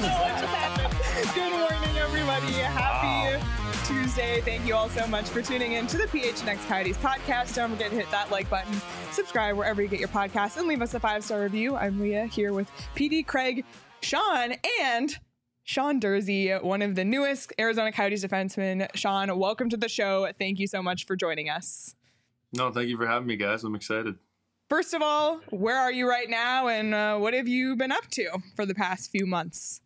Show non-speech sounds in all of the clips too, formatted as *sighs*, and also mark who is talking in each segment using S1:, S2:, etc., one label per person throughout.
S1: Good morning, everybody. Happy Tuesday. Thank you all so much for tuning in to the PHNX Coyotes podcast. Don't forget to hit that like button, subscribe wherever you get your podcasts, and leave us a five star review. I'm Leah here with PD Craig, Sean, and Sean Durzi, one of the newest Arizona Coyotes defensemen. Sean, welcome to the show. Thank you so much for joining us.
S2: No, thank you for having me, guys. I'm excited.
S1: First of all, where are you right now, and uh, what have you been up to for the past few months?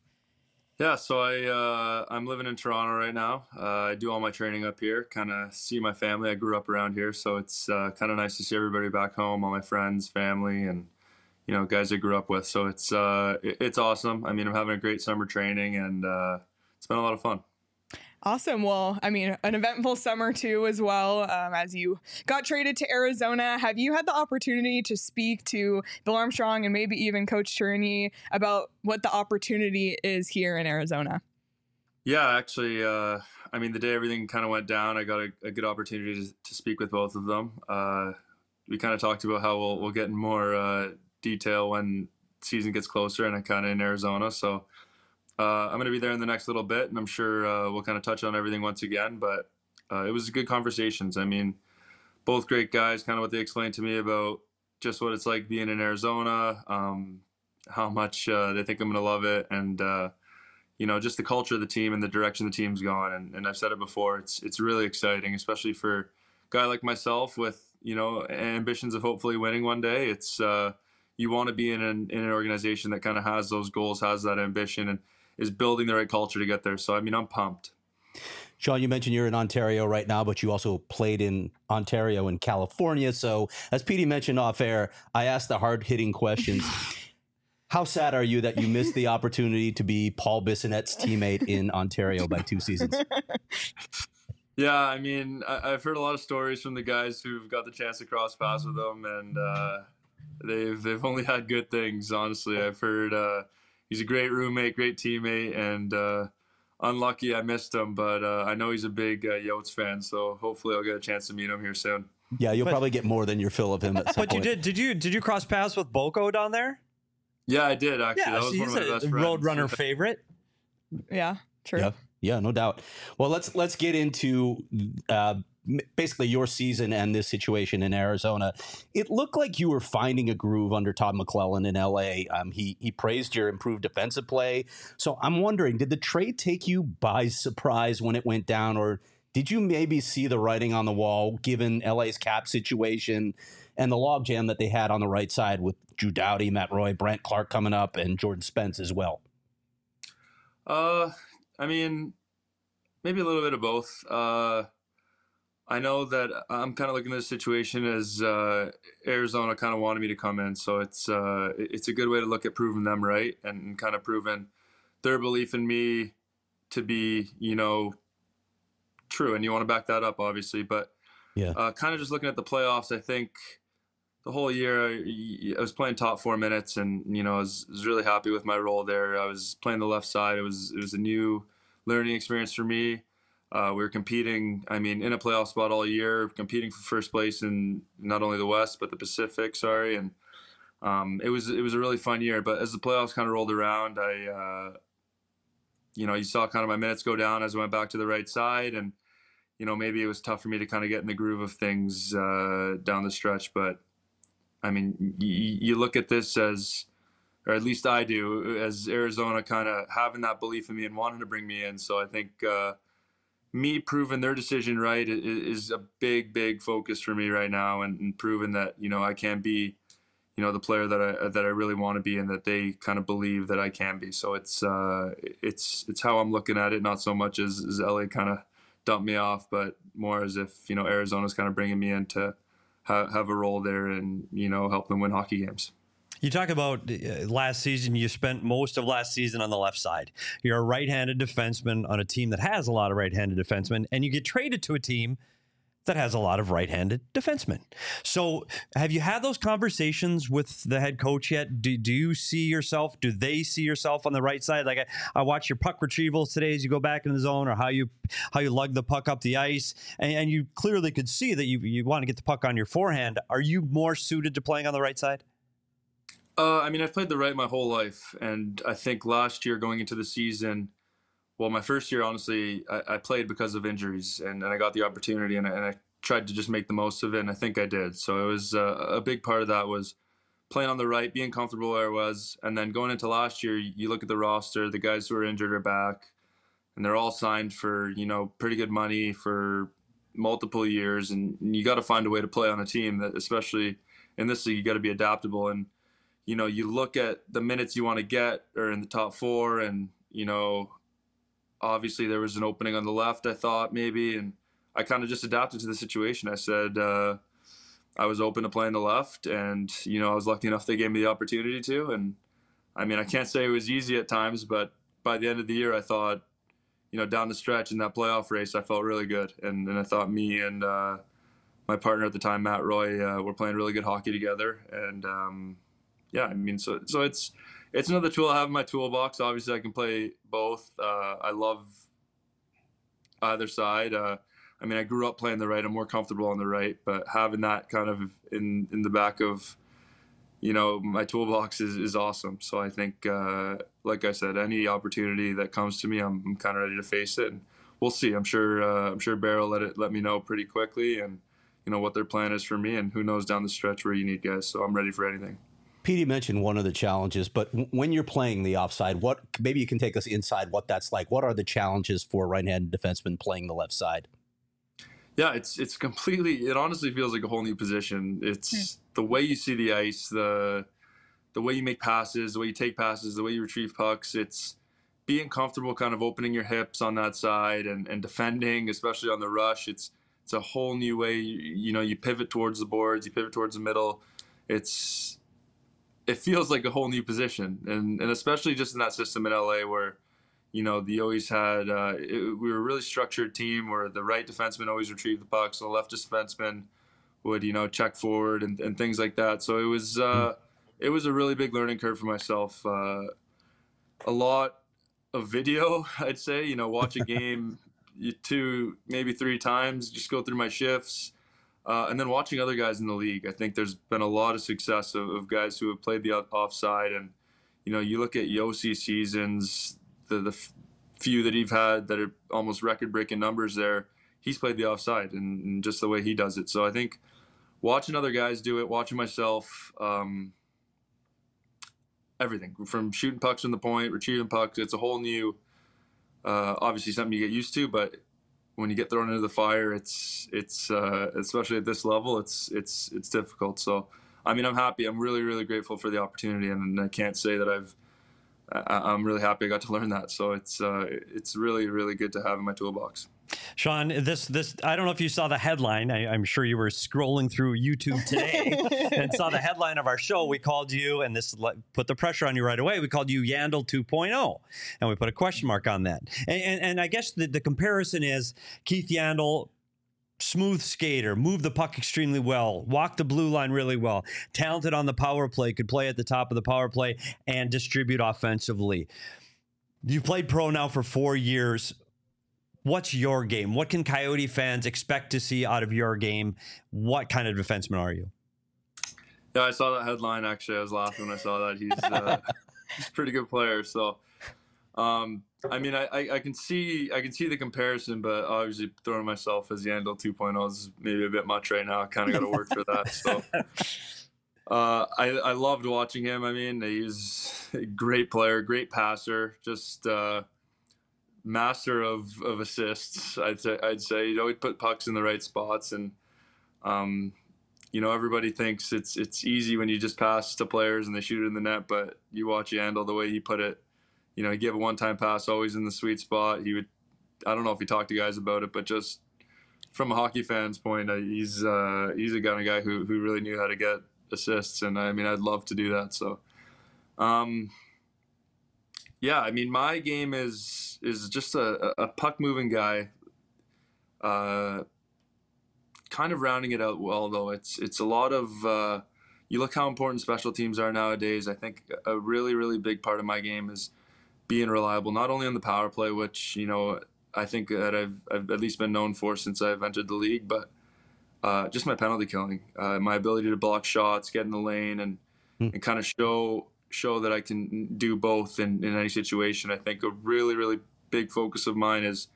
S2: Yeah, so I uh, I'm living in Toronto right now. Uh, I do all my training up here. Kind of see my family. I grew up around here, so it's uh, kind of nice to see everybody back home, all my friends, family, and you know guys I grew up with. So it's uh, it's awesome. I mean, I'm having a great summer training, and uh, it's been a lot of fun.
S1: Awesome. Well, I mean, an eventful summer too, as well. Um, as you got traded to Arizona, have you had the opportunity to speak to Bill Armstrong and maybe even Coach Tourigny about what the opportunity is here in Arizona?
S2: Yeah, actually, uh, I mean, the day everything kind of went down, I got a, a good opportunity to, to, speak with both of them. Uh, we kind of talked about how we'll, we'll get in more uh, detail when season gets closer and I kind of in Arizona. So uh, I'm going to be there in the next little bit, and I'm sure uh, we'll kind of touch on everything once again. But uh, it was good conversations. I mean, both great guys. Kind of what they explained to me about just what it's like being in Arizona, um, how much uh, they think I'm going to love it, and uh, you know, just the culture of the team and the direction the team's gone. And, and I've said it before. It's it's really exciting, especially for a guy like myself with you know ambitions of hopefully winning one day. It's uh, you want to be in an, in an organization that kind of has those goals, has that ambition, and is building the right culture to get there. So I mean, I'm pumped.
S3: Sean, you mentioned you're in Ontario right now, but you also played in Ontario and California. So, as Petey mentioned off air, I asked the hard hitting questions. *laughs* How sad are you that you missed the opportunity to be Paul Bissonnette's teammate in Ontario by two seasons? *laughs*
S2: Yeah, I mean, I, have heard a lot of stories from the guys who've got the chance to cross paths with them, and uh, they've they've only had good things. Honestly, I've heard. Uh, he's a great roommate, great teammate, and uh, unlucky I missed him. But uh, I know he's a big uh, Yotes fan, so hopefully I'll get a chance to meet him here soon.
S3: Yeah, you'll but, probably get more than your fill of him. At some
S4: but
S3: point.
S4: you did? Did you did you cross paths with Boko down there?
S2: Yeah, I did actually.
S4: Yeah,
S2: that was
S4: so
S2: one of my best friends.
S4: Roadrunner *laughs* favorite.
S1: Yeah, true.
S3: Yeah, yeah, no doubt. Well, let's let's get into uh, basically your season and this situation in Arizona. It looked like you were finding a groove under Todd McLellan in LA. Um, he he praised your improved defensive play. So I'm wondering, did the trade take you by surprise when it went down, or did you maybe see the writing on the wall given LA's cap situation and the logjam that they had on the right side with Drew Doughty, Matt Roy, Brandt Clarke coming up, and Jordan Spence as well?
S2: Uh, I mean, maybe a little bit of both. Uh, I know that I'm kind of looking at the situation as uh, Arizona kind of wanted me to come in, so it's uh, it's a good way to look at proving them right and kind of proving their belief in me to be, you know, true. And you want to back that up, obviously. But yeah, uh, kind of just looking at the playoffs, I think the whole year I, I was playing top four minutes, and you know, I was, was really happy with my role there. I was playing the left side. It was it was a new learning experience for me. Uh, we were competing, I mean, in a playoff spot all year, competing for first place in not only the West but the Pacific. Sorry, and um, it was it was a really fun year. But as the playoffs kind of rolled around, I, uh, you know, you saw kind of my minutes go down as I went back to the right side, and you know, maybe it was tough for me to kind of get in the groove of things uh, down the stretch. But I mean, y- you look at this as or at least I do, as Arizona kind of having that belief in me and wanting to bring me in. So I think uh, me proving their decision right is, a big, big focus for me right now, and, and proving that you know I can be, you know, the player that I that I really want to be, and that they kind of believe that I can be. So it's uh, it's it's how I'm looking at it, not so much as, as LA kind of dumped me off, but more as if you know Arizona's kind of bringing me in to ha- have a role there and you know help them win hockey games.
S4: You talk about uh, last season, you spent most of last season on the left side. You're a right handed defenseman on a team that has a lot of right handed defensemen, and you get traded to a team that has a lot of right handed defensemen. So, have you had those conversations with the head coach yet? Do, do you see yourself? Do they see yourself on the right side? Like I, I watch your puck retrievals today as you go back in the zone, or how you how you lug the puck up the ice, and, and you clearly could see that you you want to get the puck on your forehand. Are you more suited to playing on the right side?
S2: Uh, I mean, I've played the right my whole life, and I think last year going into the season, well, my first year, honestly, I, I played because of injuries, and, and I got the opportunity, and I, and I tried to just make the most of it, and I think I did. So it was uh, a big part of that was playing on the right, being comfortable where I was, and then going into last year, you look at the roster, the guys who are injured are back, and they're all signed for you know pretty good money for multiple years, and you got to find a way to play on a team that, especially in this league, you got to be adaptable and you know, you look at the minutes you want to get or in the top four, and you know, obviously there was an opening on the left. I thought maybe, and I kind of just adapted to the situation. I said uh, I was open to playing the left, and you know, I was lucky enough they gave me the opportunity to. And I mean, I can't say it was easy at times, but by the end of the year, I thought, you know, down the stretch in that playoff race, I felt really good, and and I thought me and uh, my partner at the time, Matt Roy, uh, were playing really good hockey together, and um, yeah, I mean, so so it's it's another tool I have in my toolbox. Obviously, I can play both. Uh, I love either side. Uh, I mean, I grew up playing the right. I'm more comfortable on the right, but having that kind of in in the back of you know my toolbox is, is awesome. So I think, uh, like I said, any opportunity that comes to me, I'm, I'm kind of ready to face it. And we'll see. I'm sure uh, I'm sure will let it let me know pretty quickly, and you know what their plan is for me, and who knows down the stretch where you need guys. So I'm ready for anything.
S3: Petey mentioned one of the challenges, but when you're playing the offside, what maybe you can take us inside what that's like. What are the challenges for right-handed defensemen playing the left side?
S2: Yeah, it's it's completely. It honestly feels like a whole new position. It's hmm. the way you see the ice, the the way you make passes, the way you take passes, the way you retrieve pucks. It's being comfortable, kind of opening your hips on that side and, and defending, especially on the rush. It's it's a whole new way. You, you know, you pivot towards the boards, you pivot towards the middle. It's it feels like a whole new position, and and especially just in that system in LA where, you know, the always had uh, it, we were a really structured team where the right defenseman always retrieved the puck, so the left defenseman would you know check forward and, and things like that. So it was uh, it was a really big learning curve for myself. Uh, a lot of video, *laughs* I'd say. You know, watch a game *laughs* two maybe three times, just go through my shifts uh, and then watching other guys in the league, I think there's been a lot of success of, of guys who have played the offside. And, you know, you look at Josi seasons, the, the few that he's had that are almost record breaking numbers there, he's played the offside and, and, just the way he does it. So I think watching other guys do it, watching myself, um, everything from shooting pucks from the point, retrieving pucks, it's a whole new, uh, obviously something you get used to, but when you get thrown into the fire, it's it's uh, especially at this level, it's it's it's difficult. So, I mean, I'm happy. I'm really really grateful for the opportunity, and I can't say that I've. I'm really happy I got to learn that. So it's uh, it's really really good to have in my toolbox.
S4: Sean, this this I don't know if you saw the headline. I, am sure you were scrolling through YouTube today *laughs* and saw the headline of our show. We called you, and this put the pressure on you right away. We called you Yandle 2.0, and we put a question mark on that. And, and, and I guess the, the comparison is Keith Yandle smooth skater, move the puck extremely well, walk the blue line really well, talented on the power play, could play at the top of the power play and distribute offensively. You've played pro now for four years what's your game? What can Coyote fans expect to see out of your game? What kind of defenseman are you?
S2: Yeah, I saw that headline. Actually, I was laughing when I saw that. He's uh, *laughs* he's a pretty good player. So, um, I mean, I, I, I, can see I can see the comparison, but obviously throwing myself as Yandle 2.0 is maybe a bit much right now. I kind of got to work for that. So. *laughs* Uh, I, I loved watching him. I mean, he's a great player, great passer. Just uh, master of, of assists. I'd say I'd say he'd always put pucks in the right spots, and um, you know everybody thinks it's it's easy when you just pass to players and they shoot it in the net. But you watch Yandle the way he put it. You know, he gave a one-time pass always in the sweet spot. He would. I don't know if he talked to guys about it, but just from a hockey fan's point, uh, he's uh, he's a kind of guy who who really knew how to get assists, and I mean I'd love to do that. So. Um, yeah, I mean, my game is is just a, a puck moving guy. Uh, kind of rounding it out well though. It's it's a lot of uh, you look how important special teams are nowadays. I think a really really big part of my game is being reliable, not only on the power play, which you know I think that I've, I've at least been known for since I've entered the league, but uh, just my penalty killing, uh, my ability to block shots, get in the lane, and
S3: Hmm.
S2: and kind of show show that I can do both in, in any situation. I think a really really big focus of mine is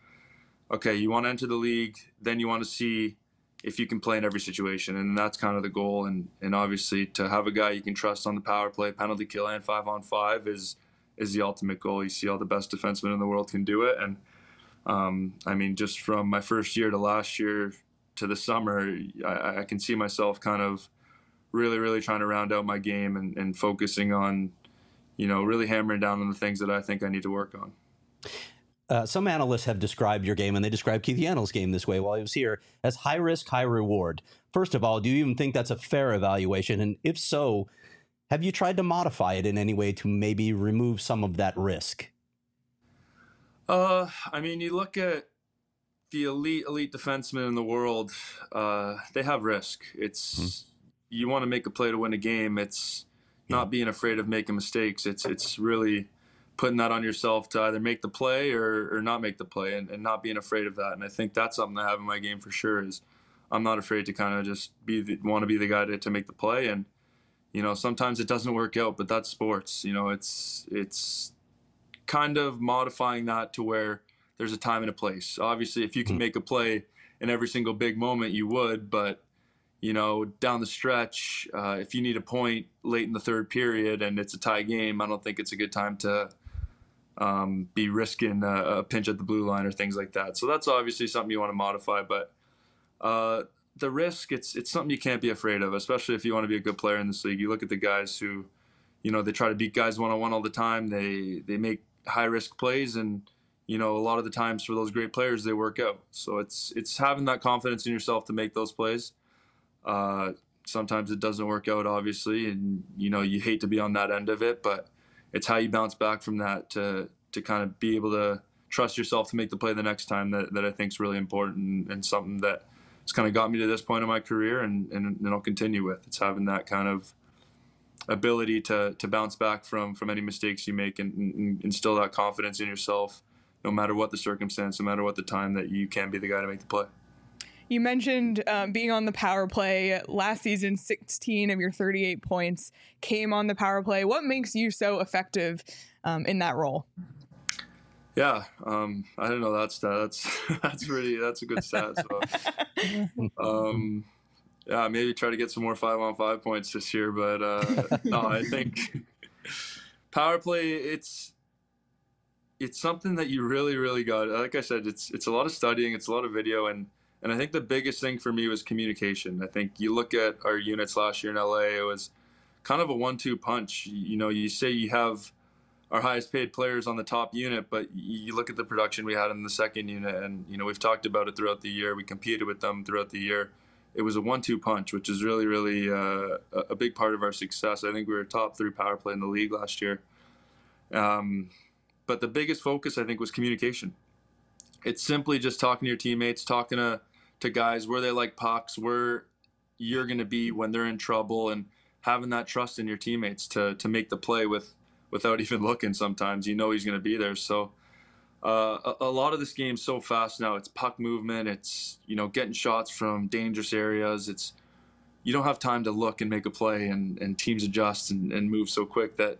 S2: okay. You want to enter the league, then you want to see if you can play in every situation, and that's kind of the goal. And and obviously to have a guy you can trust on the power play, penalty kill, and five on five is is the ultimate goal. You see all the best defensemen in the world can do it, and um, I mean, just from my first year to last year to the summer, I, I can see myself kind of really, really trying to round out my game and, and focusing on, you know, really hammering down on the things that I think I need to work on.
S3: Uh, some analysts have described your game, and they described Keith Yandle's game this way while he was here as high risk, high reward. First of all, do you even think that's a fair evaluation? And if so, have you tried to modify it in any way to maybe remove some of that risk?
S2: Uh, I mean, you look at the elite, elite defensemen in the world. Uh, they have risk. It's you want to make a play to win a game. It's not being afraid of making mistakes. It's it's really putting that on yourself to either make the play or, or not make the play and, and not being afraid of that. And I think that's something I have in my game for sure is I'm not afraid to kind of just be the, want to be the guy to, to make the play. And, you know, sometimes it doesn't work out, but that's sports, you know, it's, it's kind of modifying that to where there's a time and a place. Obviously, if you can
S3: Hmm.
S2: make a play in every single big moment, you would, but you know, down the stretch, uh, if you need a point late in the third period and it's a tie game, I don't think it's a good time to um, be risking a, a pinch at the blue line or things like that. So that's obviously something you want to modify. But uh, the risk, it's it's something you can't be afraid of, especially if you want to be a good player in this league. You look at the guys who, you know, they try to beat guys one on one all the time. They they make high risk plays and you know a lot of the times for those great players they work out so it's it's having that confidence in yourself to make those plays uh, sometimes it doesn't work out obviously and you know you hate to be on that end of it but it's how you bounce back from that to to kind of be able to trust yourself to make the play the next time that, that i think is really important and something that has kind of got me to this point in my career and, and, and i'll continue with. It's having that kind of ability to to bounce back from from any mistakes you make and, and instill that confidence in yourself no matter what the circumstance no matter what the time that you can be the guy to make the play
S1: You mentioned um, being on the power play last season. 16 of your 38 points came on the power play. What makes you so effective um, in that role?
S2: Yeah, um, I didn't know that stat. That's *laughs* that's really that's a good stat. So, *laughs* um, yeah, maybe try to get some more five on five points this year. But uh, *laughs* no, I think power play it's it's something that you really really got. Like I said, it's it's a lot of studying, it's a lot of video, and and I think the biggest thing for me was communication. I think you look at our units last year in LA, it was kind of a one-two punch. You know, you say you have our highest paid players on the top unit, but you look at the production we had in the second unit, and you know we've talked about it throughout the year. We competed with them throughout the year. It was a one-two punch, which is really, really uh, a a big part of our success. I think we were top three power play in the league last year. Um, but the biggest focus, I think, was communication. It's simply just talking to your teammates, talking to to guys where they like pucks, where you're going to be when they're in trouble, and having that trust in your teammates to to make the play with without *laughs* even looking. Sometimes you know he's going to be there. So uh, a, a lot of this game's so fast now. It's puck movement. It's you know getting shots from dangerous areas. It's you don't have time to look and make a play, and, and teams adjust and, and move so quick that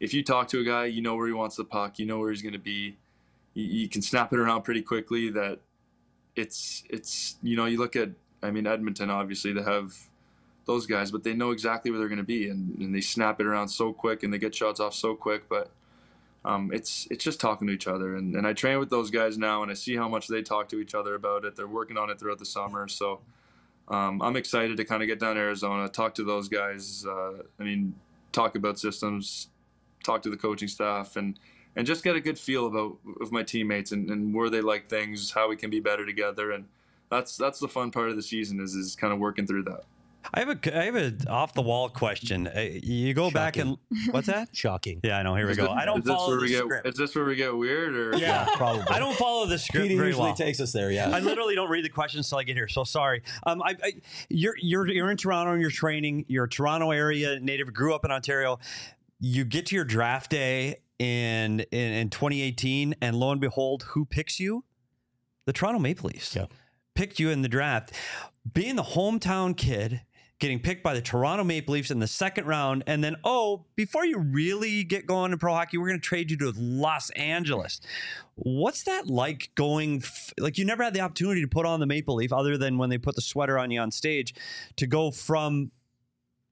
S2: if you talk to a guy, you know where he wants the puck, you know where he's going to be. You, you can snap it around pretty quickly. That it's it's you know you look at I mean Edmonton obviously they have those guys, but they know exactly where they're going to be, and, and they snap it around so quick, and they get shots off so quick. But um, it's it's just talking to each other, and, and I train with those guys now, and I see how much they talk to each other about it. They're working on it throughout the summer, so um, I'm excited to kind of get down to Arizona, talk to those guys. Uh, I mean, talk about systems, talk to the coaching staff, and and just get a good feel about of my teammates and, and where they like things, how we can be better together, and that's that's the fun part of the season is is kind of working through that.
S4: I have a I have a off the wall question. Uh, you go back and *laughs* what's that?
S3: Shocking.
S4: Yeah, I know. Here we
S2: Is
S4: go.
S2: this-
S4: I don't
S2: is this
S4: follow
S2: where
S4: the
S2: we get,
S4: script.
S2: Is this where we get weird or?
S4: Yeah.
S3: probably.
S4: I don't follow the script
S3: Petey
S4: very
S3: usually
S4: well.
S3: takes us there. Yeah.
S4: I literally don't read the questions until I get here. So sorry. Um, I, I, you're you're you're in Toronto and you're training. You're a Toronto area native. Grew up in Ontario. You get to your draft day in in, in 2018, and lo and behold, who picks you? The Toronto Maple Leafs.
S3: Yeah.
S4: Picked you in the draft. Being the hometown kid getting picked by the Toronto Maple Leafs in the second round, and then oh, before you really get going in pro hockey, we're going to trade you to Los Angeles. What's that like going? F- like you never had the opportunity to put on the Maple Leaf other than when they put the sweater on you on stage, to go from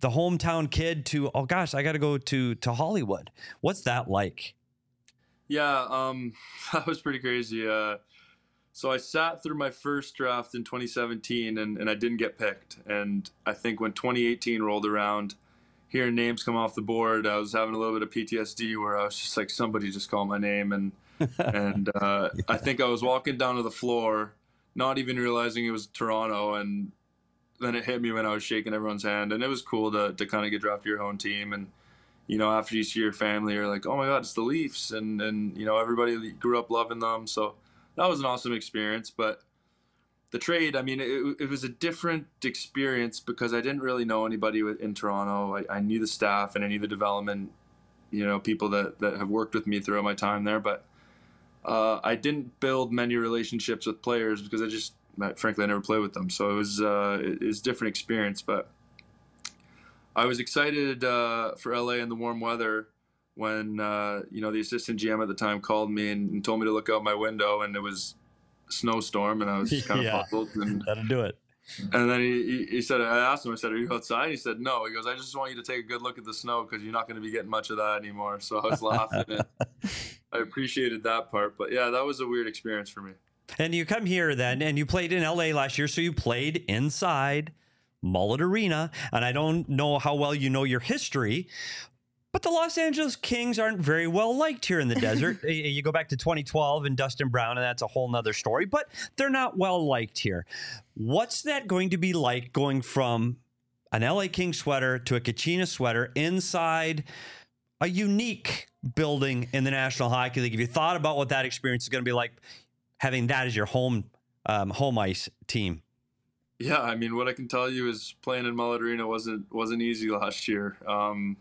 S4: the hometown kid to oh gosh, I got to go to to Hollywood. What's that like?
S2: Yeah, um, *laughs* that was pretty crazy. Uh, so I sat through my first draft in 2017 and, and I didn't get picked. And I think when 2018 rolled around, hearing names come off the board, I was having a little bit of PTSD where I was just like, somebody just called my name. And, *laughs* and uh, I think I was walking down to the floor, not even realizing it was Toronto. And then it hit me when I was shaking everyone's hand. And it was cool to, to kind of get drafted to your own team. And, you know, after you see your family, you're like, oh my God, it's the Leafs. And, and you know, everybody grew up loving them. So, that was an awesome experience. But the trade, I mean, it, it was a different experience because I didn't really know anybody in Toronto. I, I, knew the staff and I knew the development, you know, people that, that have worked with me throughout my time there. But uh, I didn't build many relationships with players because I just, frankly, I never played with them. So it was, uh, it was a different experience. But I was excited uh, for LA and the warm weather when uh, you know the assistant GM at the time called me and, and, told me to look out my window, and it was snowstorm, and I was *laughs* kind of yeah, puzzled. And *laughs*
S4: that'll do it.
S2: And then he, he said, I asked him, I said, Are you outside? He said, No. He goes, I just want you to take a good look at the snow because you're not going to be getting much of that anymore. So I was *laughs* laughing. I appreciated that part. But yeah, that was a weird experience for me.
S4: And you come here then, and you played in LA last year. So you played inside Mullet Arena. And I don't know how well you know your history, but the Los Angeles Kings aren't very well liked here in the desert. *laughs* you go back to 2012 and Dustin Brown, and that's a whole nother story, but they're not well liked here. What's that going to be like going from an LA King sweater to a Kachina sweater inside a unique building in the National Hockey League? Have you thought about what that experience is going to be like having that as your home um, home ice team?
S2: Yeah, I mean, what I can tell you is playing in Mullet Arena wasn't wasn't easy last year. Um,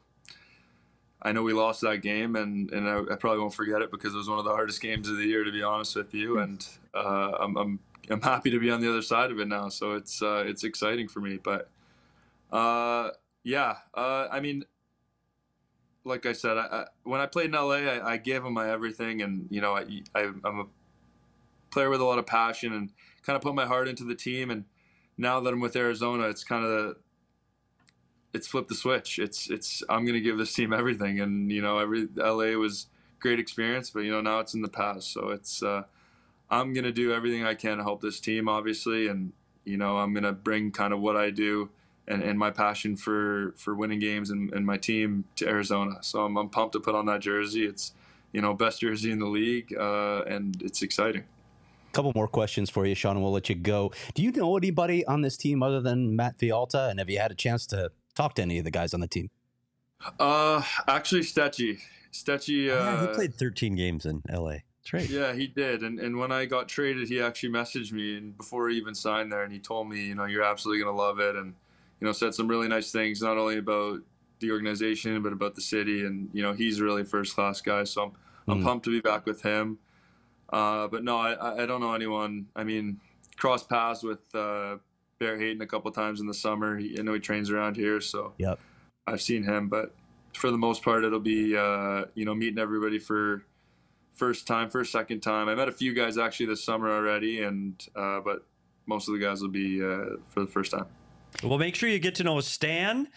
S2: I know we lost that game, and and I, I, probably won't forget it because it was one of the hardest games of the year, to be honest with you. Hmm. And uh, I'm, I'm I'm happy to be on the other side of it now, so it's uh, it's exciting for me. But uh, yeah, uh, I mean, like I said, I, I, when I played in LA, I, I, gave them my everything, and you know, I, I am a player with a lot of passion and kind of put my heart into the team. And now that I'm with Arizona, it's kind of the, it's flipped the switch. It's it's I'm gonna give this team everything, and you know, every LA was great experience, but you know now it's in the past. So it's uh, I'm gonna do everything I can to help this team, obviously, and you know I'm gonna bring kind of what I do and, and my passion for for winning games and, and my team to Arizona. So I'm, I'm pumped to put on that jersey. It's you know best jersey in the league, uh, and it's exciting
S3: couple more questions for you, Sean, and we'll let you go. Do you know anybody on this team other than Matt Villalta? And have you had a chance to talk to any of the guys on the team?
S2: Uh, actually, Stechy. Stechy. Uh,
S4: yeah, he uh, played 13 games in LA. That's right.
S2: Yeah, he did. And and when I got traded, he actually messaged me and before he even signed there, and he told me, you know, you're absolutely gonna love it, and you know, said some really nice things, not only about the organization but about the city, and you know, he's really first class guy. So I'm I'm mm. pumped to be back with him. Uh, but no, I I don't know anyone. I mean, cross paths with uh, Barrett Hayton a couple times in the summer. He, I know he trains around here, so
S3: yep.
S2: I've seen him. But for the most part, it'll be uh, you know meeting everybody for first time, first second time. I met a few guys actually this summer already, and uh, but most of the guys will be uh, for the first time.
S4: Well, make sure you get to know Stan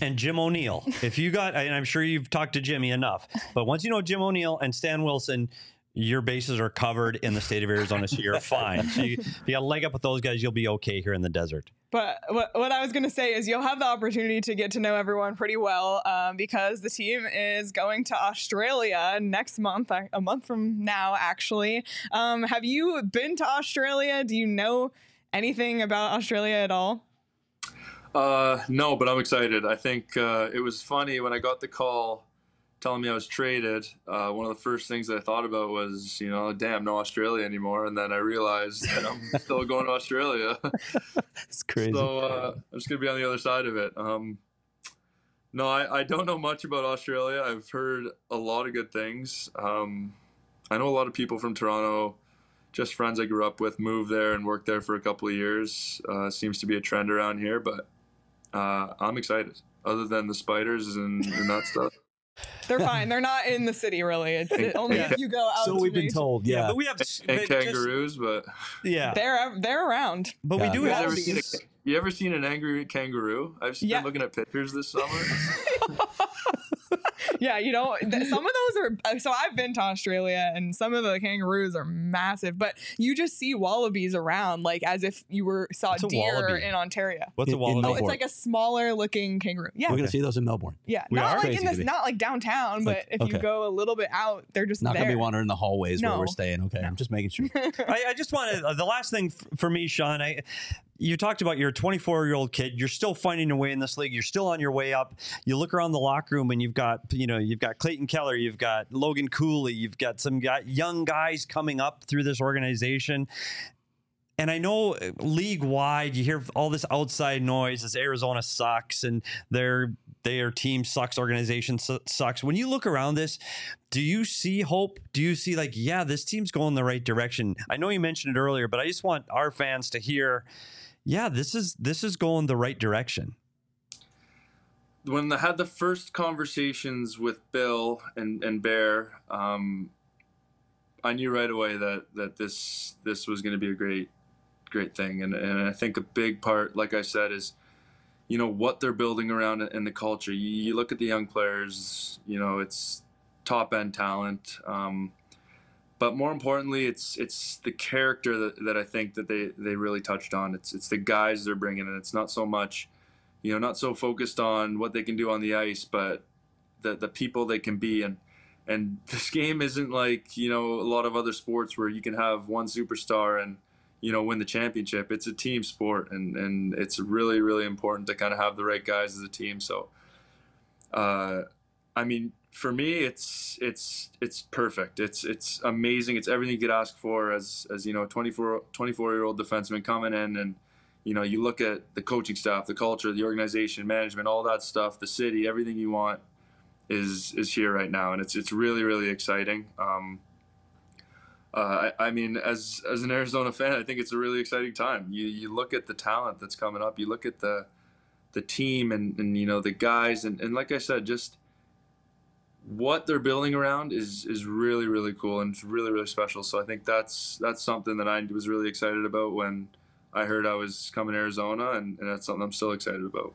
S4: and Jim O'Neill. If you got, and I'm sure you've talked to Jimmy enough, but once you know Jim O'Neill and Stan Wilson, your bases are covered in the state of Arizona, so you're fine. So you, if you got a leg up with those guys, you'll be okay here in the desert.
S1: But what, what I was going to say is you'll have the opportunity to get to know everyone pretty well um, because the team is going to Australia next month, a month from now, actually. Um, have you been to Australia? Do you know anything about Australia at all?
S2: Uh, no, but I'm excited. I think uh, it was funny when I got the call telling me I was traded, uh, one of the first things I thought about was, you know, damn, no Australia anymore. And then I realized that I'm *laughs* still going to Australia.
S3: It's crazy.
S2: So uh, I'm just going to be on the other side of it. Um, no, I, I don't know much about Australia. I've heard a lot of good things. Um, I know a lot of people from Toronto, just friends I grew up with, moved there and worked there for a couple of years. Uh, seems to be a trend around here, but uh, I'm excited. Other than the spiders and, and that stuff.
S1: They're *laughs* fine. They're not in the city, really. It's it, only if you go out.
S3: So
S1: to
S3: we've been told. Yeah.
S4: but we have
S2: And
S4: but just-
S2: kangaroos, but
S4: yeah,
S1: They're they're around.
S4: but we do
S2: you
S4: have
S2: ever seen a,
S4: these-
S2: you ever seen an angry kangaroo? I've been
S1: Yeah.
S2: looking at pictures this summer. *laughs* *laughs*
S1: Yeah, you know, th- *laughs* some of those are. uh, So I've been to Australia, and some of the kangaroos are massive. But you just see wallabies around, like as if you were saw
S4: What's
S1: deer in Ontario.
S4: what's a wallaby?
S1: Oh, it's like a smaller looking kangaroo. Yeah,
S3: We're gonna see those in Melbourne.
S1: yeah,
S4: We
S1: not
S4: are?
S1: like
S3: Crazy
S1: in this, not like downtown, but
S3: Like,
S1: if you go a little bit out, they're just
S3: Not
S1: there.
S3: gonna be wandering the hallways where we're staying. Okay, I'm just making sure. *laughs*
S4: I, I just wanted uh, the last thing f- for me, Sean. I, you talked about your 24 year old kid. You're still finding a way in this league. You're still on your way up. You look around the locker room and you've got you know you've got Clayton Keller, you've got Logan Cooley, you've got some young guys coming up through this organization. And I know uh, league wide, you hear all this outside noise. This Arizona sucks, and their their team sucks, organization su- sucks. When you look around this, do you see hope? Do you see like, yeah, this team's going the right direction? I know you mentioned it earlier, but I just want our fans to hear, yeah, this is this is going the right direction.
S2: when I had the first conversations with Bill and, and Bear, um, I knew right away that, that this this was going to be a great great thing, and and I think a big part, like I said, is you know what they're building around in the culture. You, you look at the young players, you know it's top end talent, um, but more importantly, it's it's the character that, that I think that they, they really touched on. It's it's the guys they're bringing, and it's not so much you know, not so focused on what they can do on the ice, but the the people they can be. And and *laughs* this game isn't like you know a lot of other sports where you can have one superstar and you know win the championship. It's a team sport, and and it's really really important to kind of have the right guys as a team. So, uh, I mean, for me, it's it's it's perfect. It's it's amazing. It's everything you could ask for as as you know, 24 24 year old defenseman coming in and you know, you look at the coaching staff, the culture, the organization, management, all that stuff, the city, everything you want is is here right now, and it's it's really really exciting. Um, uh, I, I mean, as as an Arizona fan, I think it's a really exciting time. You you look at the talent that's coming up, you look at the the team, and and you know the guys, and, and like I said, just what they're building around is is really really cool and it's really really special. So I think that's that's something that I was really excited about when I heard I was coming to Arizona, and, and that's something I'm still excited about.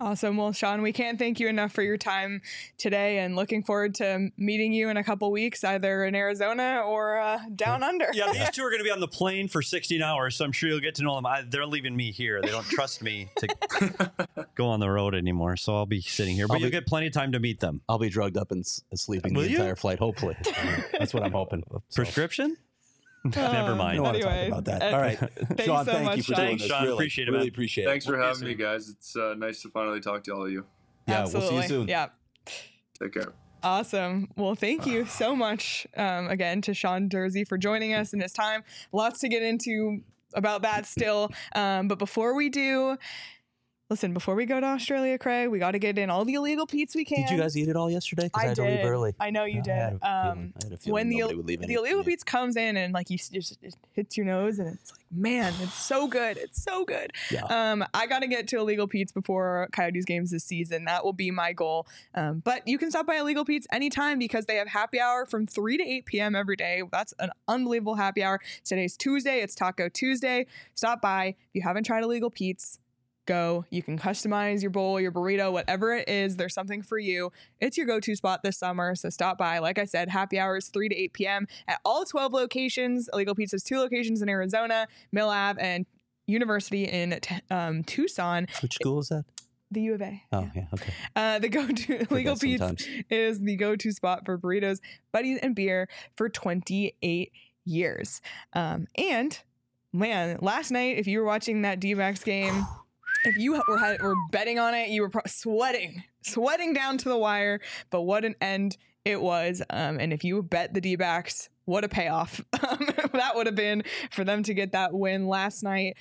S1: Awesome. Well, Sean, we can't thank you enough for your time today and looking forward to meeting you in a couple weeks, either in Arizona or uh, down under.
S4: Yeah, these *laughs* two are going to be on the plane for 16 hours, so I'm sure you'll get to know them. I, they're leaving me here. They don't *laughs* trust me to go on the road anymore, so I'll be sitting here. But
S3: I'll
S4: you'll
S3: be-
S4: get plenty of time to meet them.
S3: I'll be drugged up and s- sleeping
S4: Will
S3: the
S4: you?
S3: entire flight. Hopefully, *laughs* that's what I'm hoping. So,
S4: Prescription? *laughs* Never
S1: Um,
S4: mind.
S3: I don't want to
S1: Anyway,
S3: talk about that.
S1: uh,
S3: All right, *laughs*
S1: thanks
S3: Sean,
S1: so
S3: thank
S1: much,
S3: you for
S1: Sean.
S3: doing
S4: Thanks,
S3: this.
S4: Sean.
S3: Really,
S4: Appreciate it,
S3: really
S4: man.
S3: appreciate it.
S2: Thanks for
S4: We'll
S2: having me, guys. It's uh, nice to finally talk to all of you.
S3: Yeah, we'll see you
S1: Absolutely.
S3: soon.
S1: Yeah.
S2: Take care.
S1: Awesome. Well, thank you *sighs* so much um, again to Sean Durzi for joining us in his time. Lots to get into about that still. Um, but before we do, listen, before we go to Australia, Craig, we got to get in all the illegal Pete's we can.
S3: Did you guys eat it all yesterday? Because I,
S1: I
S3: had to leave
S1: did.
S3: early.
S1: I know you
S3: I had
S1: did. Um,
S3: I had a feeling
S1: when the
S3: would leave
S1: the illegal. Pete's comes in and like you just it hits your nose and it's like, man, it's so good. It's so good.
S3: Yeah.
S1: Um, I got to get to Illegal Pete's before Coyotes games this season. That will be my goal. Um, but you can stop by Illegal Pete's anytime because they have happy hour from 3 to 8 p.m. every day. That's an unbelievable happy hour. Today's Tuesday. It's Taco Tuesday. Stop by. If you haven't tried Illegal Pete's, go. You can customize your bowl, your burrito, whatever it is. There's something for you. It's your go to spot this summer. So stop by. Like I said, happy hours 3 to 8 p.m. at all 12 locations. Illegal Pete's two locations in Arizona, Mill Ave, and University in um, Tucson,
S3: Which school is that?
S1: the U of A.
S3: Oh, yeah. Okay.
S1: Uh, the go to Legal
S3: sometimes.
S1: is the go to spot for burritos, buddies, and beer for 28 years. Um, and man, last night, if you were watching that D backs game, *sighs* *sighs* if you were, had, were betting on it, you were pro- sweating, sweating down to the wire. But what an end it was. Um, and if you bet the D backs, what a payoff *laughs* um, that would have been for them to get that win last night.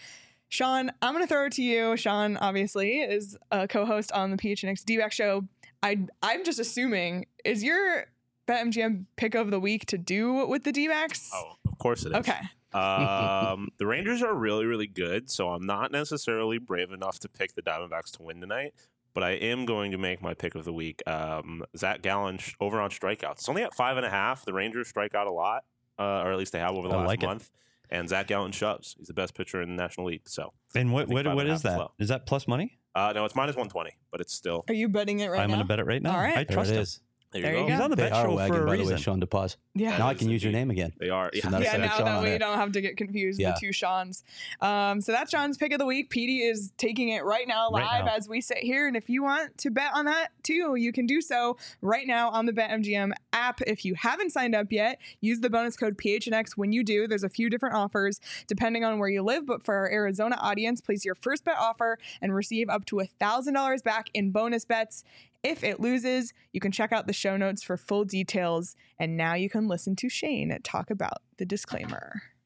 S1: Sean, I'm going to throw it to you. Sean, obviously, is a co-host on the PHNX D-back show. I, I'm just assuming, is your BetMGM pick of the week to do with the D-backs?
S5: Oh, of course it is.
S1: Okay.
S5: Um, the Rangers are really, really good, so I'm not necessarily brave enough to pick the Diamondbacks to win tonight. But I am going to make my pick of the week. Um, Zach Gallen sh- over on strikeouts. It's only at five and a half. The Rangers strike out a lot, uh, or at least they have over the
S4: I
S5: last
S4: like it.
S5: month. And Zach Gallen shoves. He's the best pitcher in the National League. So,
S4: And
S5: I
S4: what what,
S5: five
S4: what
S5: and
S4: is
S5: half is
S4: that?
S5: low.
S4: Is that plus money?
S5: uh, no, it's minus 120, but it's still.
S1: Are you betting it right now?
S4: I'm going to bet it right now.
S1: All right.
S4: I trust
S3: it
S4: him.
S3: is.
S5: There,
S1: There
S5: you
S1: you
S5: go.
S1: go.
S4: He's on the
S3: They
S4: bet
S3: are
S4: show
S3: wagging,
S4: for a
S3: by the way,
S4: reason.
S3: Sean DePaz.
S1: Yeah.
S3: Now I can use your name again.
S5: They are. Yeah.
S3: So now
S1: yeah, now
S3: Sean
S1: that
S3: on
S1: way you don't have to get confused
S3: Yeah.
S1: with two Sean's. Um, so that's Sean's pick of the week. Petey is taking it right now
S4: Right
S1: live
S4: now.
S1: as we sit here. And if you want to bet on that too, you can do so right now on the BetMGM app. If you haven't signed up yet, use the bonus code PHNX when you do. There's a few different offers depending on where you live, but for our Arizona audience, place your first bet offer and receive up to $1,000 back in bonus bets. If it loses, you can check out the show notes for full details. And now you can listen to Shane talk about the disclaimer.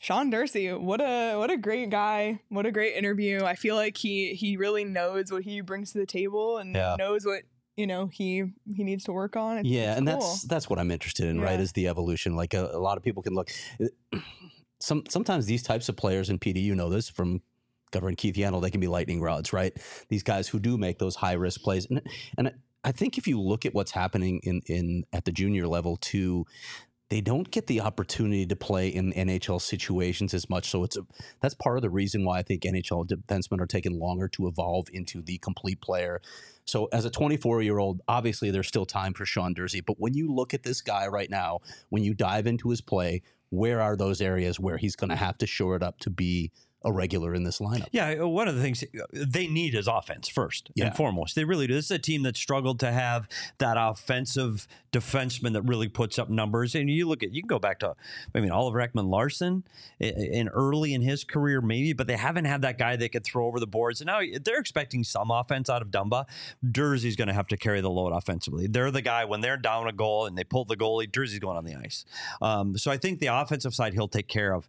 S1: Sean Durzi, what a what a great guy! What a great interview. I feel like he he really knows what he brings to the table and
S3: Yeah.
S1: knows what you know he he needs to work on. It's,
S3: Yeah,
S1: it's
S3: and
S1: cool.
S3: that's that's what I'm interested in, right? Is the evolution. Like a, a lot of people can look. *clears throat* Some sometimes these types of players in PD, you know this from covering Keith Yandle, they can be lightning rods, right? These guys who do make those high risk plays, and and I think if you look at what's happening in in at the junior level too. They don't get the opportunity to play in NHL situations as much, so it's a, that's part of the reason why I think NHL defensemen are taking longer to evolve into the complete player. So as a 24 year old, obviously there's still time for Sean Durzi. But when you look at this guy right now, when you dive into his play, where are those areas where he's going to have to shore it up to be a regular in this lineup?
S4: Yeah, uh, one of the things they need is offense first
S3: Yeah.
S4: and foremost. They really do. This is a team that struggled to have that offensive defenseman that really puts up numbers. And you look at, you can go back to, I mean, Oliver Ekman-Larsson in early in his career, maybe, but they haven't had that guy that could throw over the boards. And now they're expecting some offense out of Dumba. Durzi's going to have to carry the load offensively. They're the guy when they're down a goal and they pull the goalie, Durzi's going on the ice. Um, so I think the offensive side he'll take care of.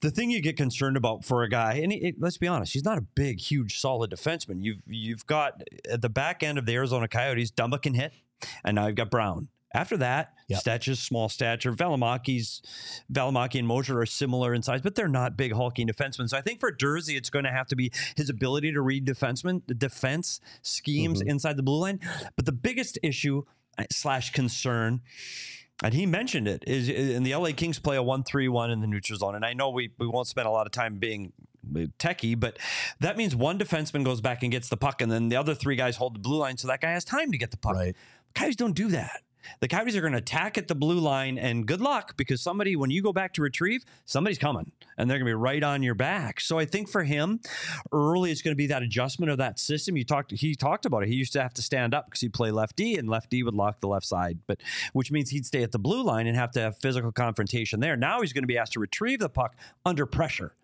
S4: The thing you get concerned about for a guy, and he, let's be honest, he's not a big, huge, solid defenseman. You've you've got at the back end of the Arizona Coyotes, Dumba can hit, and now you've got Brown. After that,
S3: Yep.
S4: Stetch's small stature. Valimaki's Valimaki and Moser are similar in size, but they're not big hulking defensemen. So I think for Durzi, it's going to have to be his ability to read defensemen, the defense schemes inside the blue line. But the biggest issue uh, slash concern and he mentioned it is uh, in the LA Kings play a one-three-one in the neutral zone. And I know we, we won't spend a lot of time being uh, techie, but that means one defenseman goes back and gets the puck, and then the other three guys hold the blue line, so that guy has time to get the puck.
S3: Right.
S4: Coyotes don't do that. The Coyotes are going to attack at the blue line, and good luck because somebody, when you go back to retrieve, somebody's coming and they're going to be right on your back. So I think for him, early it's going to be that adjustment of that system. You talked, he talked about it. He used to have to stand up because he'd play left D, and left D would lock the left side, but which means he'd stay at the blue line and have to have physical confrontation there. Now he's going to be asked to retrieve the puck under pressure.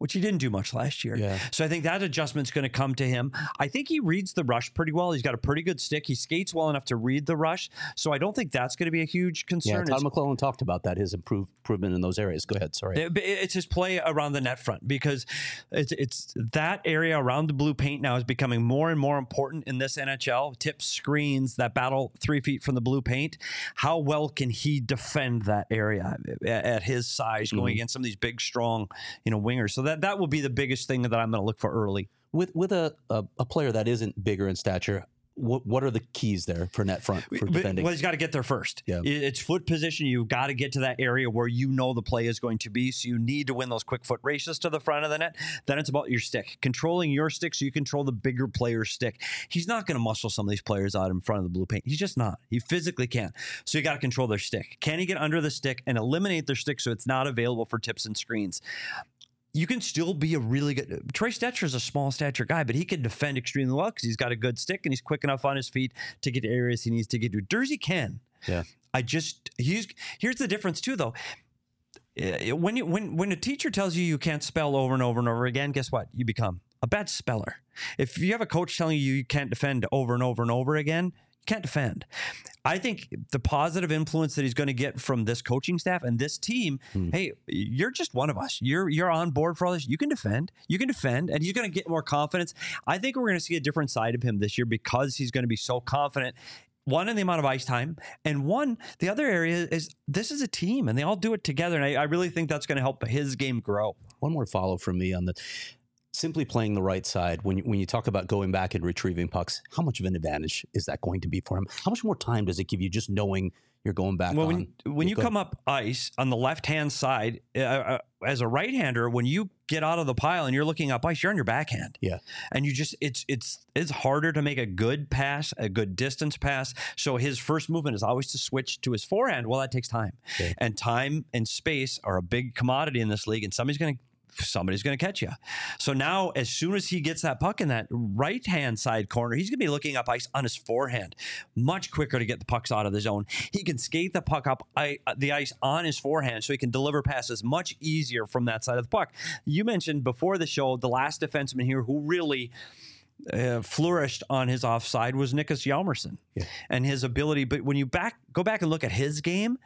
S4: Which he didn't do much last year.
S3: Yeah.
S4: So I think that adjustment's going to come to him. I think he reads the rush pretty well. He's got a pretty good stick. He skates well enough to read the rush. So I don't think that's going to be a huge
S3: Yeah,
S4: concern.
S3: Todd
S4: It's-
S3: McLellan talked about that, his improve, improvement in those areas. Go ahead. Sorry.
S4: It's his play around the net front because it's it's that area around the blue paint now is becoming more and more important in this NHL. Tips, screens, that battle three feet from the blue paint. How well can he defend that area at, his size, going
S3: Mhm.
S4: against some of these big, strong, you know, wingers? So that that will be the biggest thing that I'm going to look for early.
S3: with with a, a a player that isn't bigger in stature, what what are the keys there for net front for defending?
S4: Well, he's got to get there first.
S3: Yeah.
S4: It's foot position. You've got to get to that area where you know the play is going to be. So you need to win those quick foot races to the front of the net. Then it's about your stick, controlling your stick so you control the bigger player's stick. He's not going to muscle some of these players out in front of the blue paint. He's just not. He physically can't. So you got to control their stick. Can he get under the stick and eliminate their stick so it's not available for tips and screens? You can still be a really good. Troy Stecher is a small stature guy, but he can defend extremely well because he's got a good stick and he's quick enough on his feet to get to areas he needs to get to. Durzi can.
S3: Yeah.
S4: I just he's here's the difference too though. uh, when you when when a teacher tells you you can't spell over and over and over again, guess what? You become a bad speller. If you have a coach telling you you can't defend over and over and over again, can't defend. I think the positive influence that he's going to get from this coaching staff and this team,
S3: Hmm.
S4: hey, you're just one of us. You're you're on board for all this. You can defend. You can defend, and he's going to get more confidence. I think we're going to see a different side of him this year because he's going to be so confident. One in the amount of ice time, and one the other area is this is a team, and they all do it together. And I, I really think that's going to help his game grow.
S3: One more follow from me on the simply playing the right side. When you, when you talk about going back and retrieving pucks, how much of an advantage is that going to be for him? How much more time does it give you just knowing you're going back
S4: Well,
S3: on?
S4: when when you
S3: go
S4: come up ice on the left hand side, uh, uh, as a right hander, when you get out of the pile and you're looking up ice, you're on your backhand.
S3: Yeah.
S4: and you just it's it's it's harder to make a good pass, a good distance pass. So his first movement is always to switch to his forehand. Well, that takes time,
S3: Okay.
S4: and time and space are a big commodity in this league, and somebody's going to somebody's going to catch you. So now, as soon as he gets that puck in that right hand side corner, he's going to be looking up ice on his forehand, much quicker to get the pucks out of the zone. He can skate the puck up I, uh, the ice on his forehand, so he can deliver passes much easier from that side of the puck. You mentioned before the show the last defenseman here who really uh, flourished on his offside was Niklas Hjalmarsson
S3: Yeah.
S4: and his ability. But when you back go back and look at his game,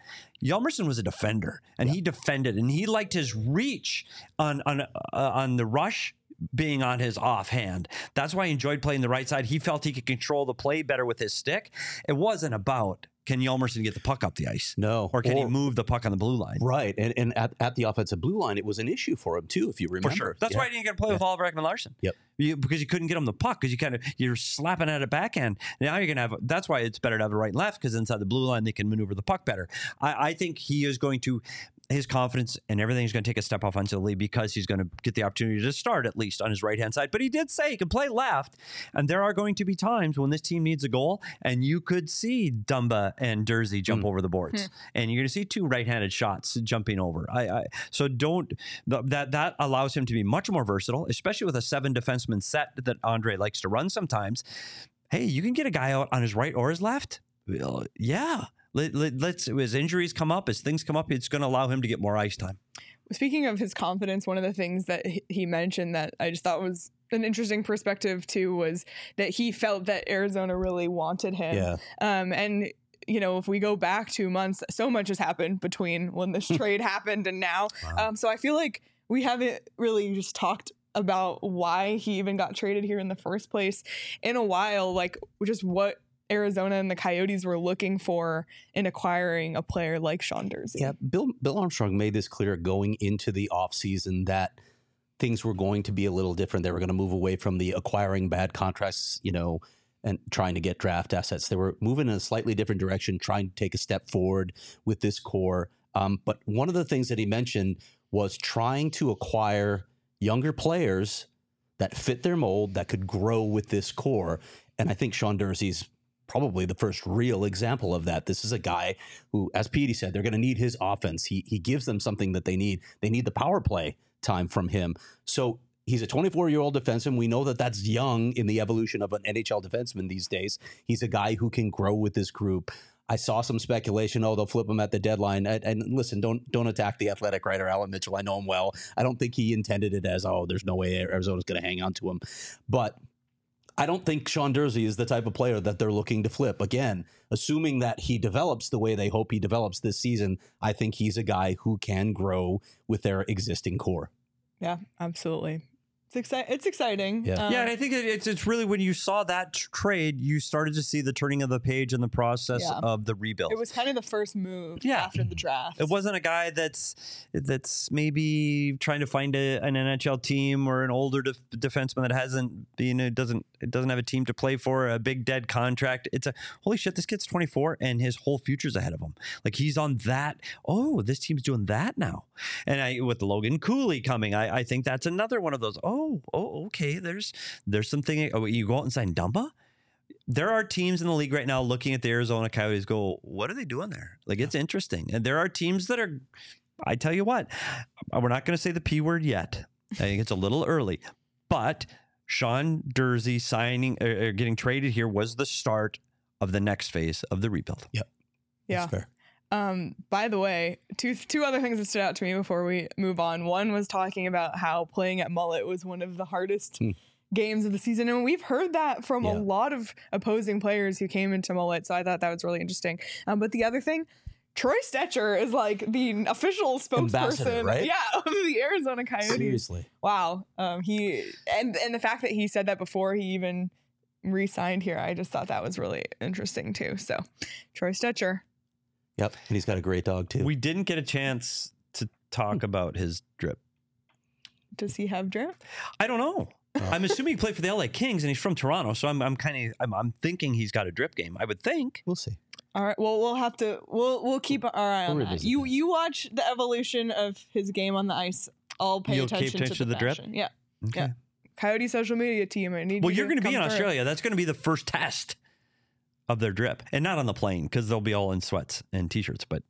S4: Hjalmarsson was a defender and he defended and he liked his reach on on uh, on the rush being on his offhand. That's why he enjoyed playing the right side. He felt he could control the play better with his stick. It wasn't about can Hjalmarsson get the puck up the ice
S3: no,
S4: or can he move the puck on the blue line.
S3: Right, and and at, at the offensive blue line, it was an issue for him too, if you remember.
S4: For sure. That's
S3: Yeah.
S4: why he didn't get to play with Oliver Ekman-Larsson.
S3: Yep.
S4: You, because you couldn't get him the puck because you kind of you're slapping at a backhand. Now you're gonna have. That's why it's better to have a right and left because inside the blue line they can maneuver the puck better. I, I think he is going to. His confidence and everything everything's going to take a step offensively because he's going to get the opportunity to start at least on his right hand side. But he did say he can play left, and there are going to be times when this team needs a goal, and you could see Dumba and Durzi jump hmm. over the boards, hmm. and you're going to see two right-handed shots jumping over. I, I so don't th- that that allows him to be much more versatile, especially with a seven defenseman set that Andre likes to run sometimes. Hey, you can get a guy out on his right or his left. Well, yeah. Let, let, let's as injuries come up, as things come up, it's going to allow him to get more ice time.
S1: Speaking of his confidence, one of the things that he- he mentioned that I just thought was an interesting perspective too was that he felt that Arizona really wanted him.
S3: Yeah.
S1: Um, and you know, if we go back two months, so much has happened between when this *laughs* trade happened and now. Wow. Um, so I feel like we haven't really just talked about why he even got traded here in the first place in a while. Like just what Arizona and the Coyotes were looking for in acquiring a player like Sean Durzi.
S3: Yeah, Bill Bill Armstrong made this clear going into the offseason that things were going to be a little different. They were going to move away from the acquiring bad contracts, you know, and trying to get draft assets. They were moving in a slightly different direction, trying to take a step forward with this core. Um, but one of the things that he mentioned was trying to acquire younger players that fit their mold that could grow with this core. And I think Sean Durzi's probably the first real example of that. This is a guy who, as Petey said, they're going to need his offense. He he gives them something that they need. They need the power play time from him. So he's a 24 year old defenseman. We know that that's young in the evolution of an NHL defenseman these days. He's a guy who can grow with this group. I saw some speculation. Oh, they'll flip him at the deadline. And, and listen, don't don't attack the athletic writer Alan Mitchell. I know him well. I don't think he intended it as oh, there's no way Arizona's going to hang on to him. But I don't think Sean Durzi is the type of player that they're looking to flip. Again, assuming that he develops the way they hope he develops this season, I think he's a guy who can grow with their existing core.
S1: Yeah, absolutely. It's exci- It's exciting.
S3: Yeah.
S1: Um,
S4: yeah, and I think it- it's it's really when you saw that trade, you started to see the turning of the page in the process
S1: Yeah.
S4: of the rebuild.
S1: It was kind of the first move
S4: Yeah.
S1: after the draft.
S4: It wasn't a guy that's that's maybe trying to find a, an NHL team or an older def- defenseman that hasn't you know doesn't it doesn't have a team to play for a big dead contract. It's a holy shit. This kid's 24 and his whole future's ahead of him. Like he's on that. Oh, this team's doing that now. And I with Logan Cooley coming, I, I think that's another one of those. Oh, oh, oh, okay. There's there's something. Oh, you go out and sign Dumba there are teams in the league right now looking at the Arizona Coyotes go, what are they doing there? Like it's interesting. And there are teams that are I tell you what, uh, we're not going to say the P word yet. I think it's a little early. But Sean Durzi signing or getting traded here was the start of the next phase of the rebuild.
S1: yeah.
S3: That's fair.
S1: Um, by the way, two two other things that stood out to me before we move on. One was talking about how playing at Mullett was one of the hardest
S3: Hmm.
S1: games of the season, and we've heard that from a lot of opposing players who came into Mullett. So I thought that was really interesting. Um, but the other thing. Troy Stecher is like the official spokesperson,
S3: right?
S1: yeah, *laughs* of the Arizona Coyotes.
S3: Seriously.
S1: Wow. Um, he and and the fact that he said that before he even re-signed here, I just thought that was really interesting too. So, Troy Stecher.
S3: Yep. And he's got a great dog too.
S4: We didn't get a chance to talk hmm. about his drip.
S1: Does he have drip?
S4: I don't know.
S3: Oh.
S4: I'm assuming he played for the LA Kings and he's from Toronto, so I'm I'm kind of I'm, I'm thinking he's got a drip game. I would think.
S3: we'll see.
S1: All right. Well, we'll have to. We'll we'll keep our eye on
S3: We'll
S1: that. You
S3: that.
S1: you watch the evolution of his game on the ice. I'll pay
S4: You'll
S1: attention,
S4: attention
S1: to
S4: to
S1: the,
S4: the drip?
S1: Yeah.
S4: Okay.
S1: Yeah. Coyote social media team. I need.
S4: Well,
S1: you
S4: you're going to be
S1: come
S4: in
S1: through.
S4: Australia. That's going to be the first test of their drip, and not on the plane because they'll be all in sweats and t-shirts. But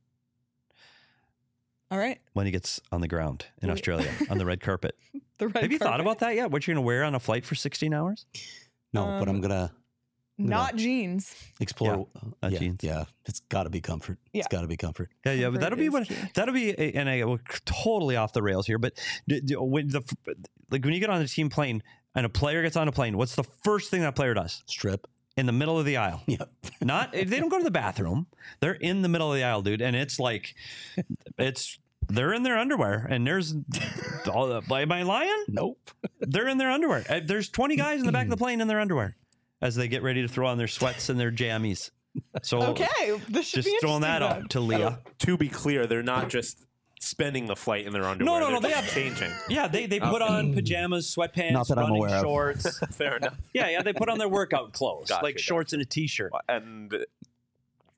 S1: All right.
S4: when he gets on the ground in
S1: Wait.
S4: Australia on the red carpet, *laughs*
S1: The red
S4: have you thought about that yet? What you're going to wear on a flight for 16 hours?
S3: No, but I'm
S1: Um,
S3: gonna
S1: Not jeans.
S3: explore.
S4: uh,
S3: yeah,
S4: jeans.
S3: yeah, it's got to be comfort.
S1: Yeah.
S3: It's got to be comfort.
S4: Yeah, yeah, but that'll be
S1: is
S4: what
S1: key.
S4: that'll be, a- and I we're totally off the rails here. But d- d- when the like when you get on the team plane and a player gets on a plane, what's the first thing that player does
S3: Strip.
S4: In the middle of the aisle? *laughs*
S3: Yep.
S4: Not if they don't go to the bathroom, they're in the middle of the aisle, dude, and it's like it's they're in their underwear, and there's *laughs* all the, am I lying?
S3: Nope. *laughs*
S4: They're in their underwear. Uh, There's 20 guys in the back of the *clears throat* plane in their underwear as they get ready to throw on their sweats and their jammies. So
S1: Okay. This should
S4: just
S1: be
S4: throwing that
S1: then.
S4: out to Leah.
S5: To be clear, they're not just spending the flight in their underwear.
S4: no, no, no.
S5: they're
S4: they have-
S5: changing.
S4: Yeah, they, they put on mm. pajamas, sweatpants,
S3: Not that I'm
S4: running
S3: aware of.
S4: shorts. *laughs*
S5: Fair enough.
S4: yeah, yeah, they put on their workout clothes,
S5: Gotcha,
S4: like
S5: gotcha.
S4: shorts and a t-shirt.
S5: And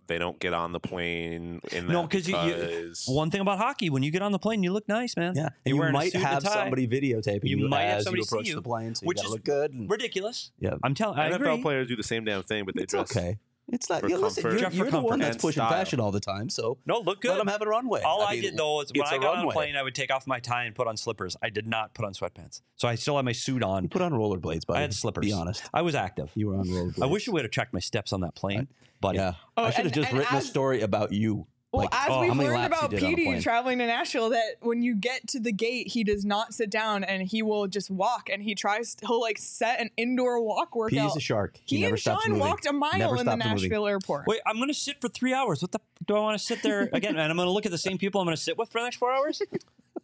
S5: they don't get on the plane in
S4: No,
S5: that
S4: 'cause you- you-
S5: because-
S4: One thing about hockey, when you get on the plane, you look nice, man.
S3: Yeah, and you
S4: wearing a
S3: might
S4: suit and a
S3: have
S4: tie.
S3: somebody videotaping
S4: You
S3: you,
S4: might have
S3: as
S4: somebody
S3: you
S4: see
S3: approach
S4: you,
S3: the plane, so
S4: which
S3: you gotta
S4: is
S3: look good. And,
S4: ridiculous.
S3: yeah,
S4: I'm telling. I
S5: NFL
S4: agree.
S5: players do the same damn thing, but they
S3: it's
S5: dress
S3: okay. It's not.
S5: for
S3: Yeah, listen, you're, you're the one that's pushing
S5: style.
S3: fashion all the time, so
S4: No, look good.
S3: let them have a runway.
S4: All I,
S3: mean,
S4: did though is when
S3: I
S4: I
S3: a
S4: got on a plane, I would take off my tie and put on slippers. I did not put on sweatpants, so I still had my suit
S3: You
S4: on.
S3: put on rollerblades, buddy.
S4: I had slippers.
S3: Be honest.
S4: I was active.
S3: You were on rollerblades.
S4: I wish you would have checked my steps on that plane, buddy.
S3: Yeah.
S1: Oh,
S3: I should have just
S1: and
S3: written a story about you.
S1: Well,
S3: like,
S1: as
S3: oh,
S1: we've learned about
S3: you did on a
S1: PD
S3: plane.
S1: traveling to Nashville, that when you get to the gate, he does not sit down and he will just walk and he tries, he'll like set an indoor walk
S3: He's
S1: workout.
S3: a shark. He,
S1: He,
S3: never
S1: and
S3: stops
S1: Sean
S3: moving.
S1: walked a mile
S3: Never
S1: in the
S3: stopped moving.
S1: Nashville airport.
S4: Wait, I'm going to sit for three hours. What the? Do I want to sit there *laughs* again? And I'm going to look at the same people I'm going to sit with for the next four hours?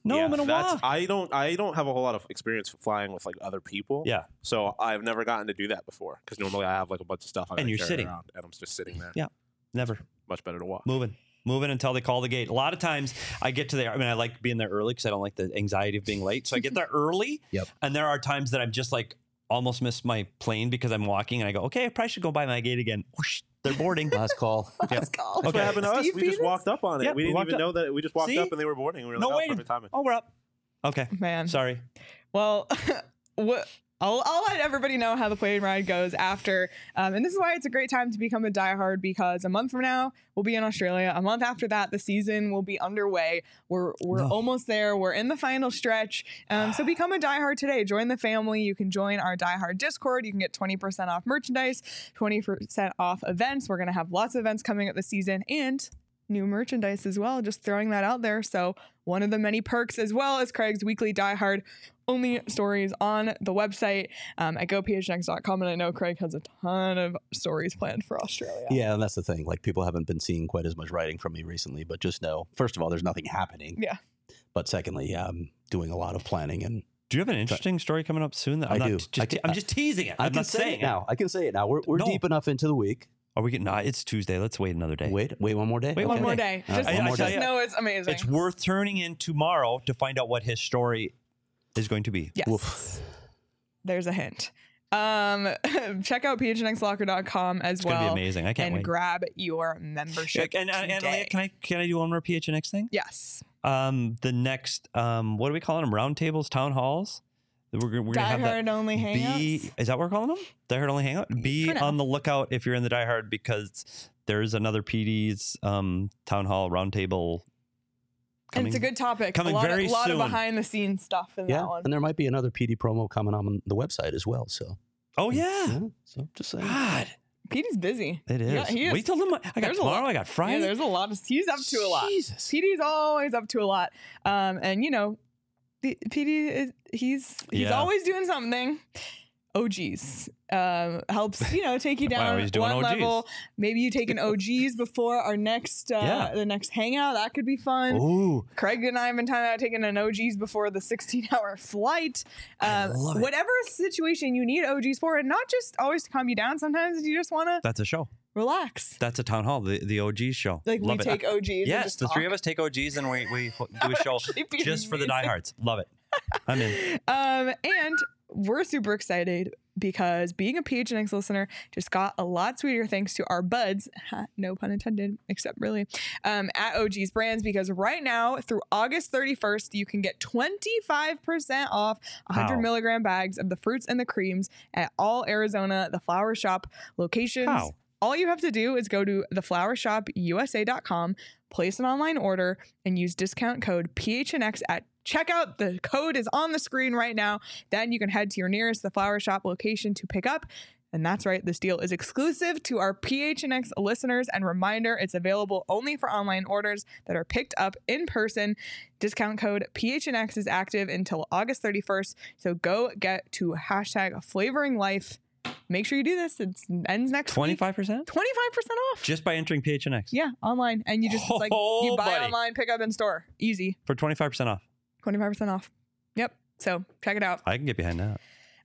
S4: No,
S5: Yeah,
S4: I'm going to
S5: that's-
S4: walk.
S5: I don't. I don't have a whole lot of experience flying with like other people.
S4: Yeah.
S5: So I've never gotten to do that before because normally I have like a bunch of stuff. I
S4: And you're
S5: carry
S4: sitting.
S5: around, and I'm just sitting there.
S4: Yeah. Never
S5: Much better to walk.
S4: moving. Moving until they call the gate. A lot of times I get to there. I mean, I like being there early because I don't like the anxiety of being late. So I get there *laughs* early.
S3: Yep.
S4: And there are times that I'm just like almost miss my plane because I'm walking and I go, okay, I probably should go by my gate again. Whoosh, they're boarding. *laughs*
S3: Last call. *laughs*
S1: Let's go.
S5: That's
S4: Okay.
S5: what happened to us.
S1: Steve
S5: We just walked up on it.
S4: Yeah,
S5: we
S4: we
S5: didn't
S4: walked
S5: even
S4: up.
S5: know that. We just walked
S4: See?
S5: up and they were boarding. We were
S4: no
S5: like, oh,
S4: waiting.
S5: perfect timing.
S4: Oh, we're up. Okay.
S1: Man.
S4: Sorry.
S1: Well, what I'll, I'll let everybody know how the plane ride goes after. Um, and this is why it's a great time to become a diehard because a month from now, we'll be in Australia. A month after that, the season will be underway. We're, we're
S4: No.
S1: almost there. We're in the final stretch. Um, so become a diehard today. Join the family. You can join our diehard Discord. You can get 20% off merchandise, 20% off events. We're going to have lots of events coming up this season and new merchandise as well. Just throwing that out there. So, one of the many perks, as well as Craig's weekly diehard only stories on the website um, at gophnx.com. And I know Craig has a ton of stories planned for Australia.
S3: Yeah, and that's the thing. Like people haven't been seeing quite as much writing from me recently, but just know, first of all, there's nothing happening.
S1: Yeah.
S3: But secondly, yeah, I'm doing a lot of planning and
S4: Do you have an interesting story coming up soon? That I'm
S3: I
S4: not
S3: do.
S4: Just,
S3: I can-
S4: I'm just teasing it.
S3: I
S4: I'm
S3: can
S4: not
S3: say
S4: saying
S3: it now. I can say it now. We're, we're
S4: No.
S3: deep enough into the week.
S4: Are we getting? Nah, it's Tuesday. Let's wait another day.
S3: Wait, wait one more day.
S4: Wait,
S1: One more day.
S3: All right,
S1: Just,
S3: one
S4: I-
S3: more
S1: just
S3: day.
S1: know it's amazing.
S4: It's worth turning in tomorrow to find out what his story is going to be.
S1: yes.
S3: Woof.
S1: There's a hint. Um, *laughs* check out phnxlocker.com as
S4: It's
S1: well.
S4: going to be amazing. I can't
S1: and
S4: wait.
S1: grab your membership.
S4: Yeah, and, and, and
S1: today.
S4: can I can I do one more PHNX thing?
S1: Yes.
S4: Um, the next um, what are we calling them? Roundtables, town halls. We're, gonna- we're gonna have that.
S1: Diehard only hangouts.
S4: Be is that what we're calling them? Diehard only hangout. Be
S1: For now.
S4: on the lookout if you're in the diehard because there's another PD's um, town hall roundtable.
S1: and it's a good topic.
S4: coming
S1: a lot,
S4: very
S1: of, lot of behind the scenes stuff in
S3: Yeah,
S1: that one.
S3: and there might be another PD promo coming on the website as well. So
S4: Oh yeah.
S3: yeah, so just saying.
S4: God,
S1: Petey's busy.
S4: It is.
S1: Yeah, he is.
S4: Wait till the. I got
S1: There's a
S4: tomorrow.
S1: lot-
S4: I got Friday.
S1: Yeah, there's a lot. Of, he's up to a lot.
S4: Jesus.
S1: PD's always up to a lot. Um, and you know, the, PD is he's he's
S4: Yeah.
S1: always doing something. OGeez um, helps you know take you *laughs* down
S4: doing
S1: one
S4: OGeez.
S1: level. Maybe you take an *laughs* OGeez before our next uh,
S4: Yeah.
S1: the next hangout. That could be fun.
S4: Ooh.
S1: Craig and I have been talking about taking an OGeez before the 16 hour *laughs* flight. Um, whatever situation you need OGeez for, and not just always to calm you down. Sometimes you just want to
S4: That's a show.
S1: Relax.
S4: That's a town hall. The the OGeez show.
S1: Like
S4: Love
S1: we
S4: it.
S1: take OGeez. and
S4: Yes,
S1: just
S4: the three of us take OGeez and we we *laughs* do a show just for the diehards. Love it. I'm in. *laughs*
S1: Um, and we're super excited because being a PHNX listener just got a lot sweeter thanks to our buds, no pun intended, except really, um, at OGeez Brands. Because right now, through August 31st, you can get 25% off 100
S4: How?
S1: milligram bags of the fruits and the creams at all Arizona, the flower shop locations.
S4: How?
S1: All you have to do is go to theflowershopusa.com, place an online order, and use discount code PHNX at checkout. The code is on the screen right now. Then you can head to your nearest The Flower Shop location to pick up. And that's right, this deal is exclusive to our PHNX listeners. And reminder, it's available only for online orders that are picked up in person. Discount code PHNX is active until August 31st. So go get to hashtag flavoring life. Make sure you do this. It ends next
S4: Twenty
S1: week.
S4: five percent
S1: 25% off.
S4: just by entering PHNX
S1: yeah, online. And you just, it's like, you
S4: Oh,
S1: buy
S4: buddy.
S1: online, pick up in store. Easy.
S4: for twenty five percent off.
S1: 25% off. Yep. So check it out.
S4: I can get behind that.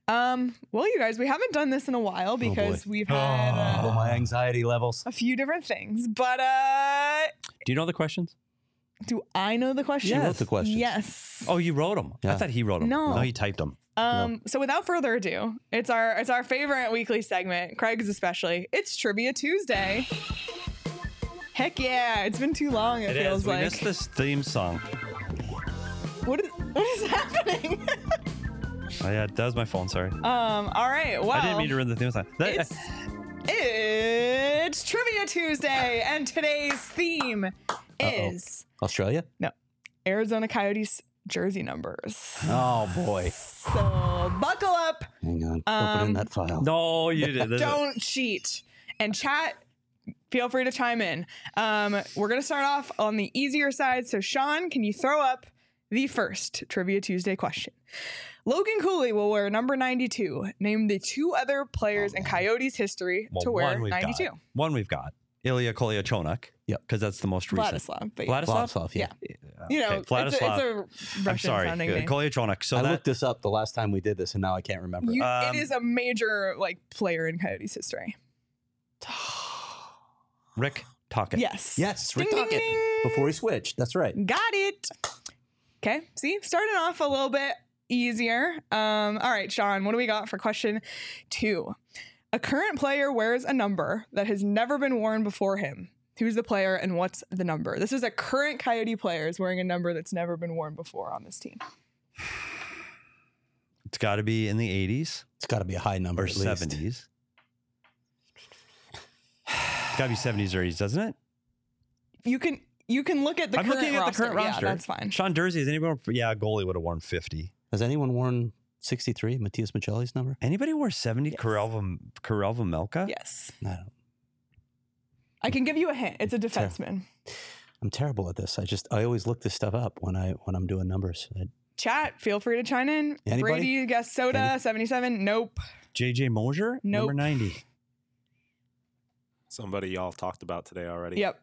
S1: Um, well, you guys, we haven't done this in a while because we've had
S3: Oh,
S1: uh,
S3: my anxiety levels.
S1: a few different things. But uh
S4: Do you know the questions?
S1: do I know the question?
S3: She wrote the questions.
S1: Yes.
S4: Oh, you wrote them. I thought he wrote them.
S1: No.
S4: no, he typed them.
S1: Um, so without further ado, it's our it's our favorite weekly segment, Craig's especially. It's Trivia Tuesday. Heck yeah, it's been too long, it,
S4: It
S1: feels
S4: is. We
S1: like.
S4: missed this theme song.
S1: What is what is *laughs* happening?
S4: Oh yeah, that was my phone. Sorry,
S1: um, all right, well
S4: I didn't mean to ruin the theme song. That-
S1: It's it's Trivia Tuesday, and today's theme is
S3: Australia?
S1: No, Arizona Coyotes jersey numbers.
S3: Oh boy.
S1: So buckle up,
S3: Hang on.
S1: Um,
S3: Opening that file.
S4: no, you did. This is-
S1: don't cheat, and chat. Feel free to chime in. Um, we're gonna start off on the easier side. So Sean, can you throw up the first Trivia Tuesday question? Logan Cooley will wear number 92. Name the two other players in Coyotes history
S4: Well,
S1: to wear 92.
S4: Got. One we've got. Ilya Kolyachonok.
S3: Yep.
S4: Because that's the most recent.
S1: Vladislav, but
S4: Vladislav?
S3: Vladislav, yeah.
S1: you know,
S4: Okay,
S1: it's, a, it's
S4: Vladislav.
S1: a
S4: I'm
S1: Russian
S4: sorry.
S1: sounding
S4: uh,
S1: name.
S4: Kolyachonok. So
S3: I
S4: that
S3: looked this up the last time we did this, and now I can't remember.
S1: You,
S4: Um,
S1: it is a major like player in Coyotes history. *sighs*
S4: Rick Tocchet.
S1: Yes.
S3: yes,
S1: Ding,
S3: Rick
S1: ding, ding.
S3: Before he switched. That's right.
S1: Got it. Okay. See, starting off a little bit easier. Um, all right, Sean, what do we got for question two? A current player wears a number that has never been worn before him. Who's the player and what's the number? This is a current Coyote player is wearing a number that's never been worn before on this team.
S4: It's got to be in the 80s
S3: It's got to be a high number
S4: or
S3: at least.
S4: 70s. It's got to be 70s or 80s, doesn't it?
S1: You can you can look at the
S4: I'm
S1: current
S4: looking at
S1: roster.
S4: the current roster.
S1: Yeah, that's fine.
S4: Sean Durzi, has anyone? Yeah, goalie would have worn 50.
S3: Has anyone worn 63, Matias Maccelli's number?
S4: Anybody wear 70?
S1: Yes.
S4: Karelva, Karel Vejmelka?
S1: Yes.
S3: I don't.
S1: I can give you a hint. It's a defenseman.
S3: I'm terrible at this. I just I always look this stuff up when I when I'm doing numbers. I,
S1: Chat, feel free to chime in.
S3: Anybody?
S1: Brady guess soda,
S3: Any-
S1: 77. Nope.
S4: JJ Moser?
S1: Nope.
S4: Number 90.
S5: Somebody y'all talked about today already.
S1: Yep.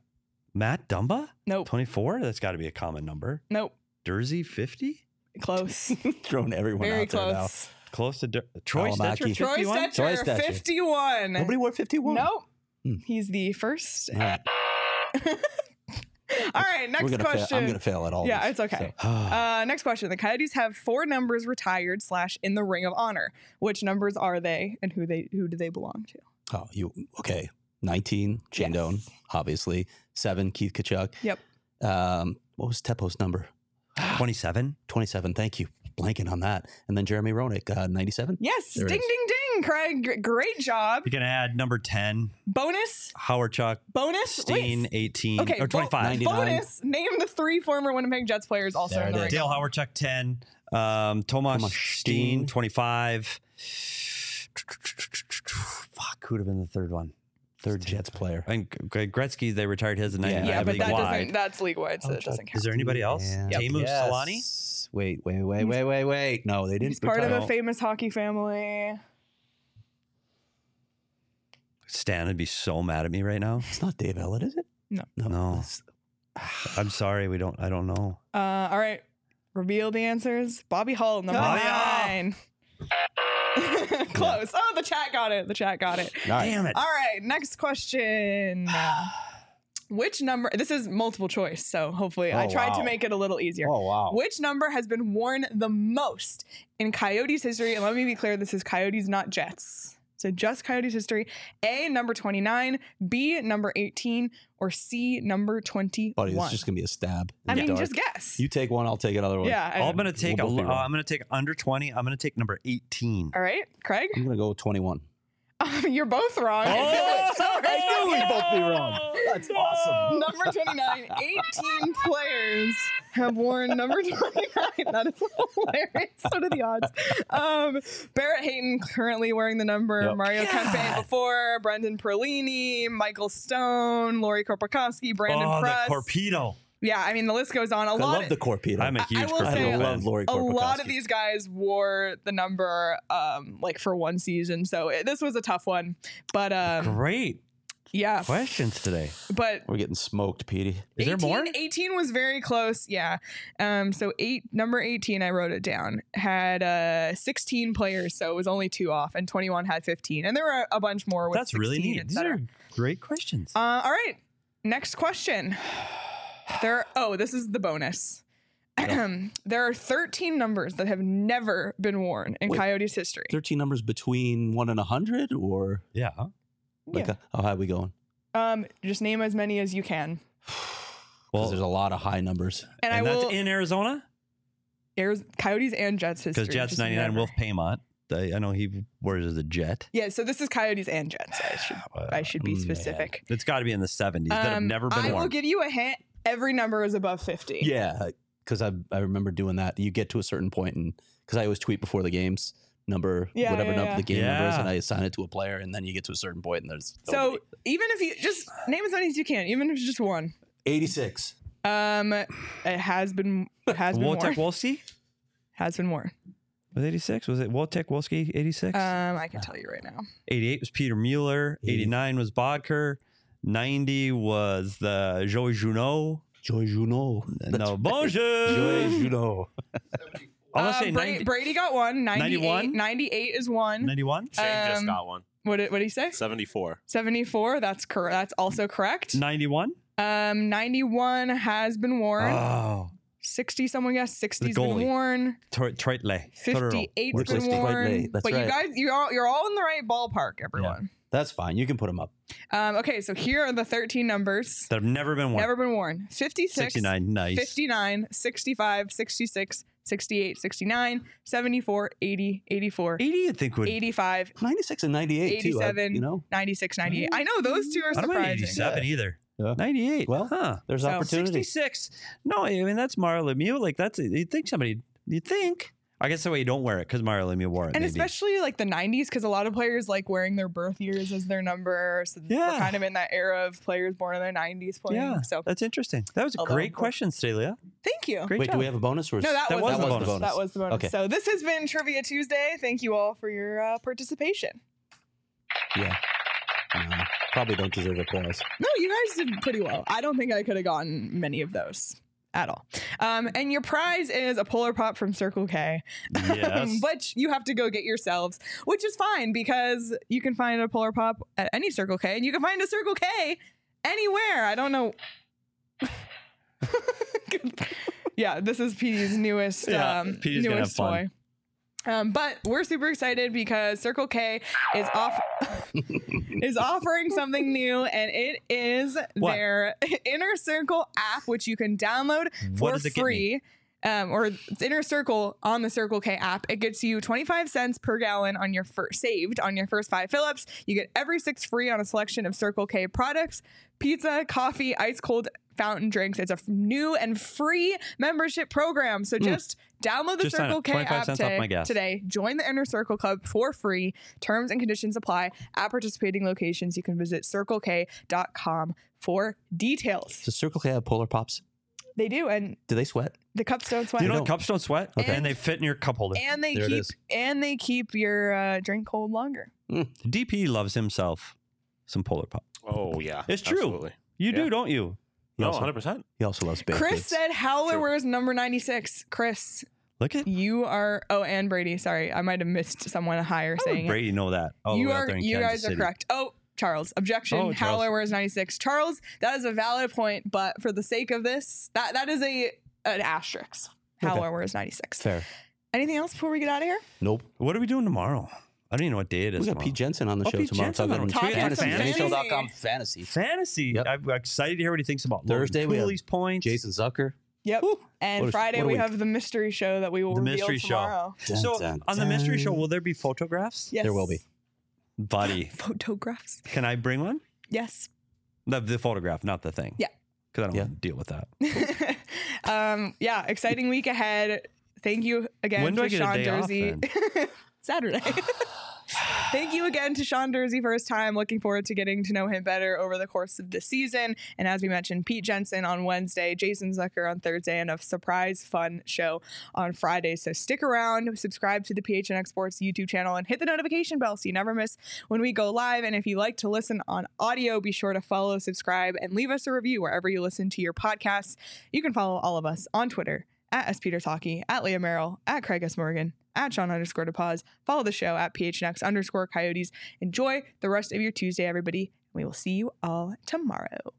S4: Matt Dumba?
S1: Nope.
S4: 24? That's got to be a common number.
S1: Nope.
S4: Durzi, 50?
S1: Close. *laughs*
S3: throwing everyone
S1: Very
S3: out there now.
S1: close.
S4: Close to Dur- Troy
S3: Kalamaki.
S4: Stecher,
S1: Troy
S4: 51?
S1: Stecher,
S3: Troy Stecher.
S1: 51.
S3: Nobody wore 51.
S1: Nope.
S3: Hmm.
S1: He's the first.
S3: All right. *laughs*
S1: All right, next
S3: We're gonna
S1: question.
S3: Fail. I'm gonna fail at all.
S1: yeah,
S3: this,
S1: it's okay.
S3: so. *sighs*
S1: Uh, next question. The Coyotes have four numbers retired slash in the Ring of Honor. Which numbers are they, and who they who do they belong to?
S3: Oh, you okay? 19, Shane
S1: Yes.
S3: Doan, obviously. Seven, Keith Tkachuk.
S1: Yep.
S3: Um, what was Teppo's number? *gasps*
S4: 27?
S3: 27. Thank you. Blanking on that. And then Jeremy Roenick, uh, 97.
S1: Yes,
S3: There
S1: ding ding ding, Craig. Gr- Great job.
S4: You can add number 10,
S1: Bonus,
S4: Hawerchuk,
S1: bonus.
S4: Steen,
S1: Wait.
S4: 18,
S1: Okay,
S4: or 25.
S3: 99.
S1: bonus. Name the three former Winnipeg Jets players also
S3: There
S1: in the ring.
S4: Dale Hawerchuk, 10. Um, Tomas,
S3: Tomas
S4: Steen,
S3: Steen.
S4: 25. *sighs* Fuck, who'd have been the third one?
S3: Third Jets player.
S4: And G- Gretzky, they retired his in
S3: Yeah.
S4: 99
S1: yeah, but that
S4: league-wide.
S1: doesn't. That's league wide, so it doesn't count.
S4: Is there anybody else?
S3: Yeah.
S4: Teemu
S3: Yes.
S4: Selanne?
S3: Wait, wait, wait, wait, wait, wait. No, they didn't.
S1: He's part of
S3: retire.
S1: a famous hockey family.
S4: Stan would be so mad at me right now.
S3: It's not Dave Ellett, is it?
S1: No.
S4: No.
S3: it's- *sighs*
S4: I'm sorry, we don't. I don't know.
S1: Uh, all right, reveal the answers. Bobby Hull, number
S4: Bobby Hull.
S1: nine. *laughs* Close. Oh, the chat got it. The chat got it.
S3: All right.
S4: Damn it!
S1: All right, next question. *sighs* Which number? This is multiple choice, so hopefully I
S3: Oh,
S1: tried to make it a little easier.
S3: Oh wow.
S1: Which number has been worn the most in Coyotes history? And let me be clear, this is Coyotes, not Jets. So just Coyotes history. A, number 29, B, number 18, or C, number 21.
S3: Buddy, it's just gonna be a stab.
S1: I mean,
S3: dark.
S1: just guess.
S3: you take one, I'll take another one.
S1: yeah. I-
S4: I'm gonna take.
S3: We'll
S4: a, uh. I'm gonna take under 20. I'm gonna take number 18.
S1: All right, Craig,
S3: I'm gonna go 21. *laughs*
S1: you're both wrong.
S4: Oh! *laughs*
S1: Sorry.
S3: knew we'd both be wrong. That's awesome.
S1: Number 29, 18 players have worn number 29. That is hilarious. What are the odds? Um, Barrett Hayton currently wearing the number.
S3: Yep.
S1: Mario Kempe before. Brendan Perlini, Michael Stone, Lauri Korpikoski, Brandon
S4: oh,
S1: Press.
S4: the torpedo!
S1: Yeah, I mean, the list goes on. A
S3: I
S1: lot I
S3: love the Corpedo.
S4: I'm a huge
S1: will
S4: torpedo
S1: say-
S3: I
S4: fan.
S3: love Lauri
S1: a lot of these guys wore the number um like for one season so it, this was a tough one but um
S4: Great
S1: yeah
S4: questions today.
S1: but
S3: We're getting smoked, Petey.
S4: Is there more?
S1: 18 was very close. Yeah. Um, so eight number 18, I wrote it down, had uh 16 players, so it was only two off, and 21 had 15. And there were a bunch more with
S4: That's really neat. These are great questions.
S1: Uh, all right. Next question. There oh, this is the bonus. *clears throat* there are 13 numbers that have never been worn in
S3: Wait.
S1: Coyotes history.
S3: 13 numbers between one and a hundred, or
S4: yeah.
S3: like
S1: Yeah.
S3: a, how high are we going?
S1: Um, just name as many as you can. *sighs*
S4: Well,
S3: there's a lot of high numbers.
S1: And,
S4: and
S1: I
S4: that's
S1: will
S4: in Arizona
S1: Airs, Coyotes and Jets history.
S4: because Jets 99
S1: never.
S4: Wolf Paymont. I, I know he wears as a jet.
S1: Yeah, so this is Coyotes and Jets. I should *sighs* I should be
S3: man.
S1: specific.
S4: It's got to be in the 70s that have
S1: Um,
S4: never been
S1: I
S4: worn.
S1: will give you a hint. Every number is above 50.
S3: Yeah, because I I remember doing that. You get to a certain point, and because I always tweet before the games, number
S1: Yeah,
S3: whatever
S1: yeah,
S3: number
S1: yeah.
S3: the game number is, and I assign it to a player, and then you get to a certain point, and there's
S1: So
S3: nobody.
S1: even if you just name as many as you can, even if it's just one.
S3: 86.
S1: Um, it has been it has been
S4: Wojtek
S1: worn.
S4: Wolski
S1: Has been worn.
S4: was 86. Was it Wojtek Wolski 86?
S1: Um, I can tell you right now.
S4: 88 was Peter Mueller. 89 was Boedker. 90 was the Joey Junot.
S3: Joy Juno.
S4: No, bonjour.
S3: Joy Juno.
S4: I'm *laughs* gonna
S1: Uh,
S4: say
S1: Bra-
S4: 90,
S1: Brady got one. 98,
S4: 91?
S1: 98 is one.
S4: 91.
S5: Shane just
S1: Um,
S5: got one.
S1: What did, what did he say?
S5: 74.
S1: 74. That's correct. That's also correct.
S4: 91.
S1: Um, 91 has been worn.
S4: Oh,
S1: 60, someone guessed 60's been worn.
S4: Tor- Troitle.
S1: 58's
S3: Looks
S1: been worn.
S3: That's
S1: but you guys, you're all, you're all in the right ballpark, everyone.
S3: That's fine. You can put them up.
S1: Um, okay, so here are the 13 numbers.
S4: That have never been worn.
S1: Never been worn. 56,
S4: 69. Nice.
S1: 59, 65, 66, 68, 69, 74, 80, 84,
S4: 80, you think would.
S1: 85,
S3: 96 and 98 too. I-
S1: 87,
S3: you know,
S1: 96, 98. I know those two are
S4: I don't mind
S1: surprising.
S4: 87 either.
S3: Yeah.
S4: 98.
S3: Well,
S4: huh.
S3: there's
S1: So,
S3: opportunity.
S4: 66. No, I mean, that's Mario Lemieux. Like, that's, you'd think somebody, you'd think. I guess the way you don't wear it because Mario Lemieux wore it.
S1: And
S4: maybe.
S1: especially like the 90s, because a lot of players like wearing their birth years as their number. So
S4: Yeah.
S1: we're kind of in that era of players born in their 90s playing.
S4: Yeah,
S1: So
S4: that's interesting. That was a
S1: Although,
S4: great question, Celia.
S1: thank you.
S4: Great
S3: Wait,
S4: job.
S3: do we have a bonus or is
S1: No, that,
S4: That
S1: was,
S4: was
S1: the
S4: the
S1: bonus.
S3: bonus.
S1: That was the bonus.
S3: Okay.
S1: So this has been Trivia Tuesday. Thank you all for your uh, participation.
S3: Yeah. No, probably don't deserve applause.
S1: No, you guys did pretty well. I don't think I could have gotten many of those at all. Um, and your prize is a Polar Pop from Circle K,
S4: Yes. *laughs*
S1: which you have to go get yourselves, which is fine because you can find a Polar Pop at any Circle K, and you can find a Circle K anywhere. I don't know. *laughs* *laughs* yeah, this is Petey's newest,
S4: Yeah,
S1: um,
S4: Petey's gonna
S1: newest
S4: have fun.
S1: Um, but we're super excited because Circle K is off *laughs* is offering something new, and it is
S4: What?
S1: their *laughs* Inner Circle app, which you can download for
S4: does it get me?
S1: free. Um, or Inner Circle on the Circle K app. It gets you 25 cents per gallon on your first saved on your first five fill-ups. You get every six free on a selection of Circle K products, pizza, coffee, ice cold fountain drinks. It's a f- new and free membership program. So just Download the
S4: Just
S1: Circle. K app today, today. Join the Inner Circle Club for free. Terms and conditions apply. At participating locations, you can visit circlek.com for details.
S3: Does Circle K have Polar Pops?
S1: They do, and
S3: Do they sweat?
S1: the cups don't sweat.
S4: you know
S3: don't.
S4: the cups don't sweat,
S1: Okay.
S4: and they fit in your cup holder.
S1: and they
S3: There
S1: keep and they keep your uh, drink cold longer.
S4: DP loves himself some Polar Pop.
S5: Oh yeah,
S4: It's true.
S5: absolutely.
S4: You
S5: Yeah.
S4: do, don't you?
S3: He
S5: No,
S3: also,
S5: hundred percent.
S3: he also loves baked
S1: Chris
S3: goods.
S1: said Howler
S5: True.
S1: wears number 96. Chris,
S4: Look at
S1: you are oh and Brady, sorry. I might have missed someone higher
S4: how
S1: saying
S4: would Brady know that. Oh,
S1: you are you
S4: Kansas
S1: guys are correct. Oh, Charles, objection.
S4: Oh, Charles.
S1: Howler wears 96. Charles, that is a valid point, but for the sake of this, that that is a an asterisk.
S3: Okay.
S1: Howler wears 96.
S3: Fair.
S1: Anything else before we get out of here?
S3: Nope.
S4: What are we doing tomorrow? I don't even know what day it is.
S3: We got
S4: tomorrow.
S3: Pete Jensen on the
S4: Oh,
S3: show
S4: Pete
S3: tomorrow.
S4: Jensen on-
S1: Talking
S3: fantasy.
S1: some fantasy.
S3: NHL.com fantasy.
S4: Fantasy.
S3: Yep.
S4: I'm excited to hear what he thinks about Logan
S3: Thursday, we have
S4: Cooley's points.
S3: Jason Zucker.
S1: Yep.
S3: Whew.
S1: And
S3: What a-
S1: Friday
S3: what
S1: we
S3: week.
S1: have the mystery show that we will
S4: The
S1: reveal
S4: mystery show.
S1: tomorrow.
S4: So
S3: Dun, dun,
S4: on the mystery show, will there be photographs?
S1: Yes.
S3: There will be.
S4: Buddy, *laughs*
S1: Photographs.
S4: can I bring one?
S1: Yes.
S4: The, the photograph, not the thing.
S1: Yeah.
S4: Because I don't
S3: Yeah.
S4: want to deal with that. *laughs*
S1: um, yeah, exciting week ahead. Thank you again
S4: When do
S1: to
S4: I get a
S1: Sean
S4: day off
S1: Jersey. *laughs* Saturday. *laughs* Thank you again to Sean Durzi for his time. Looking forward to getting to know him better over the course of the season. And as we mentioned, Pete Jensen on Wednesday, Jason Zucker on Thursday, and a surprise fun show on Friday. So stick around, subscribe to the PHNX Sports YouTube channel, and hit the notification bell so you never miss when we go live. And if you like to listen on audio, be sure to follow, subscribe, and leave us a review wherever you listen to your podcasts. You can follow all of us on Twitter at S. Peters at Leah Merrill, at Craig S. Morgan, at Sean underscore DePause. Follow the show at PHNX underscore Coyotes. Enjoy the rest of your Tuesday, everybody. We will see you all tomorrow.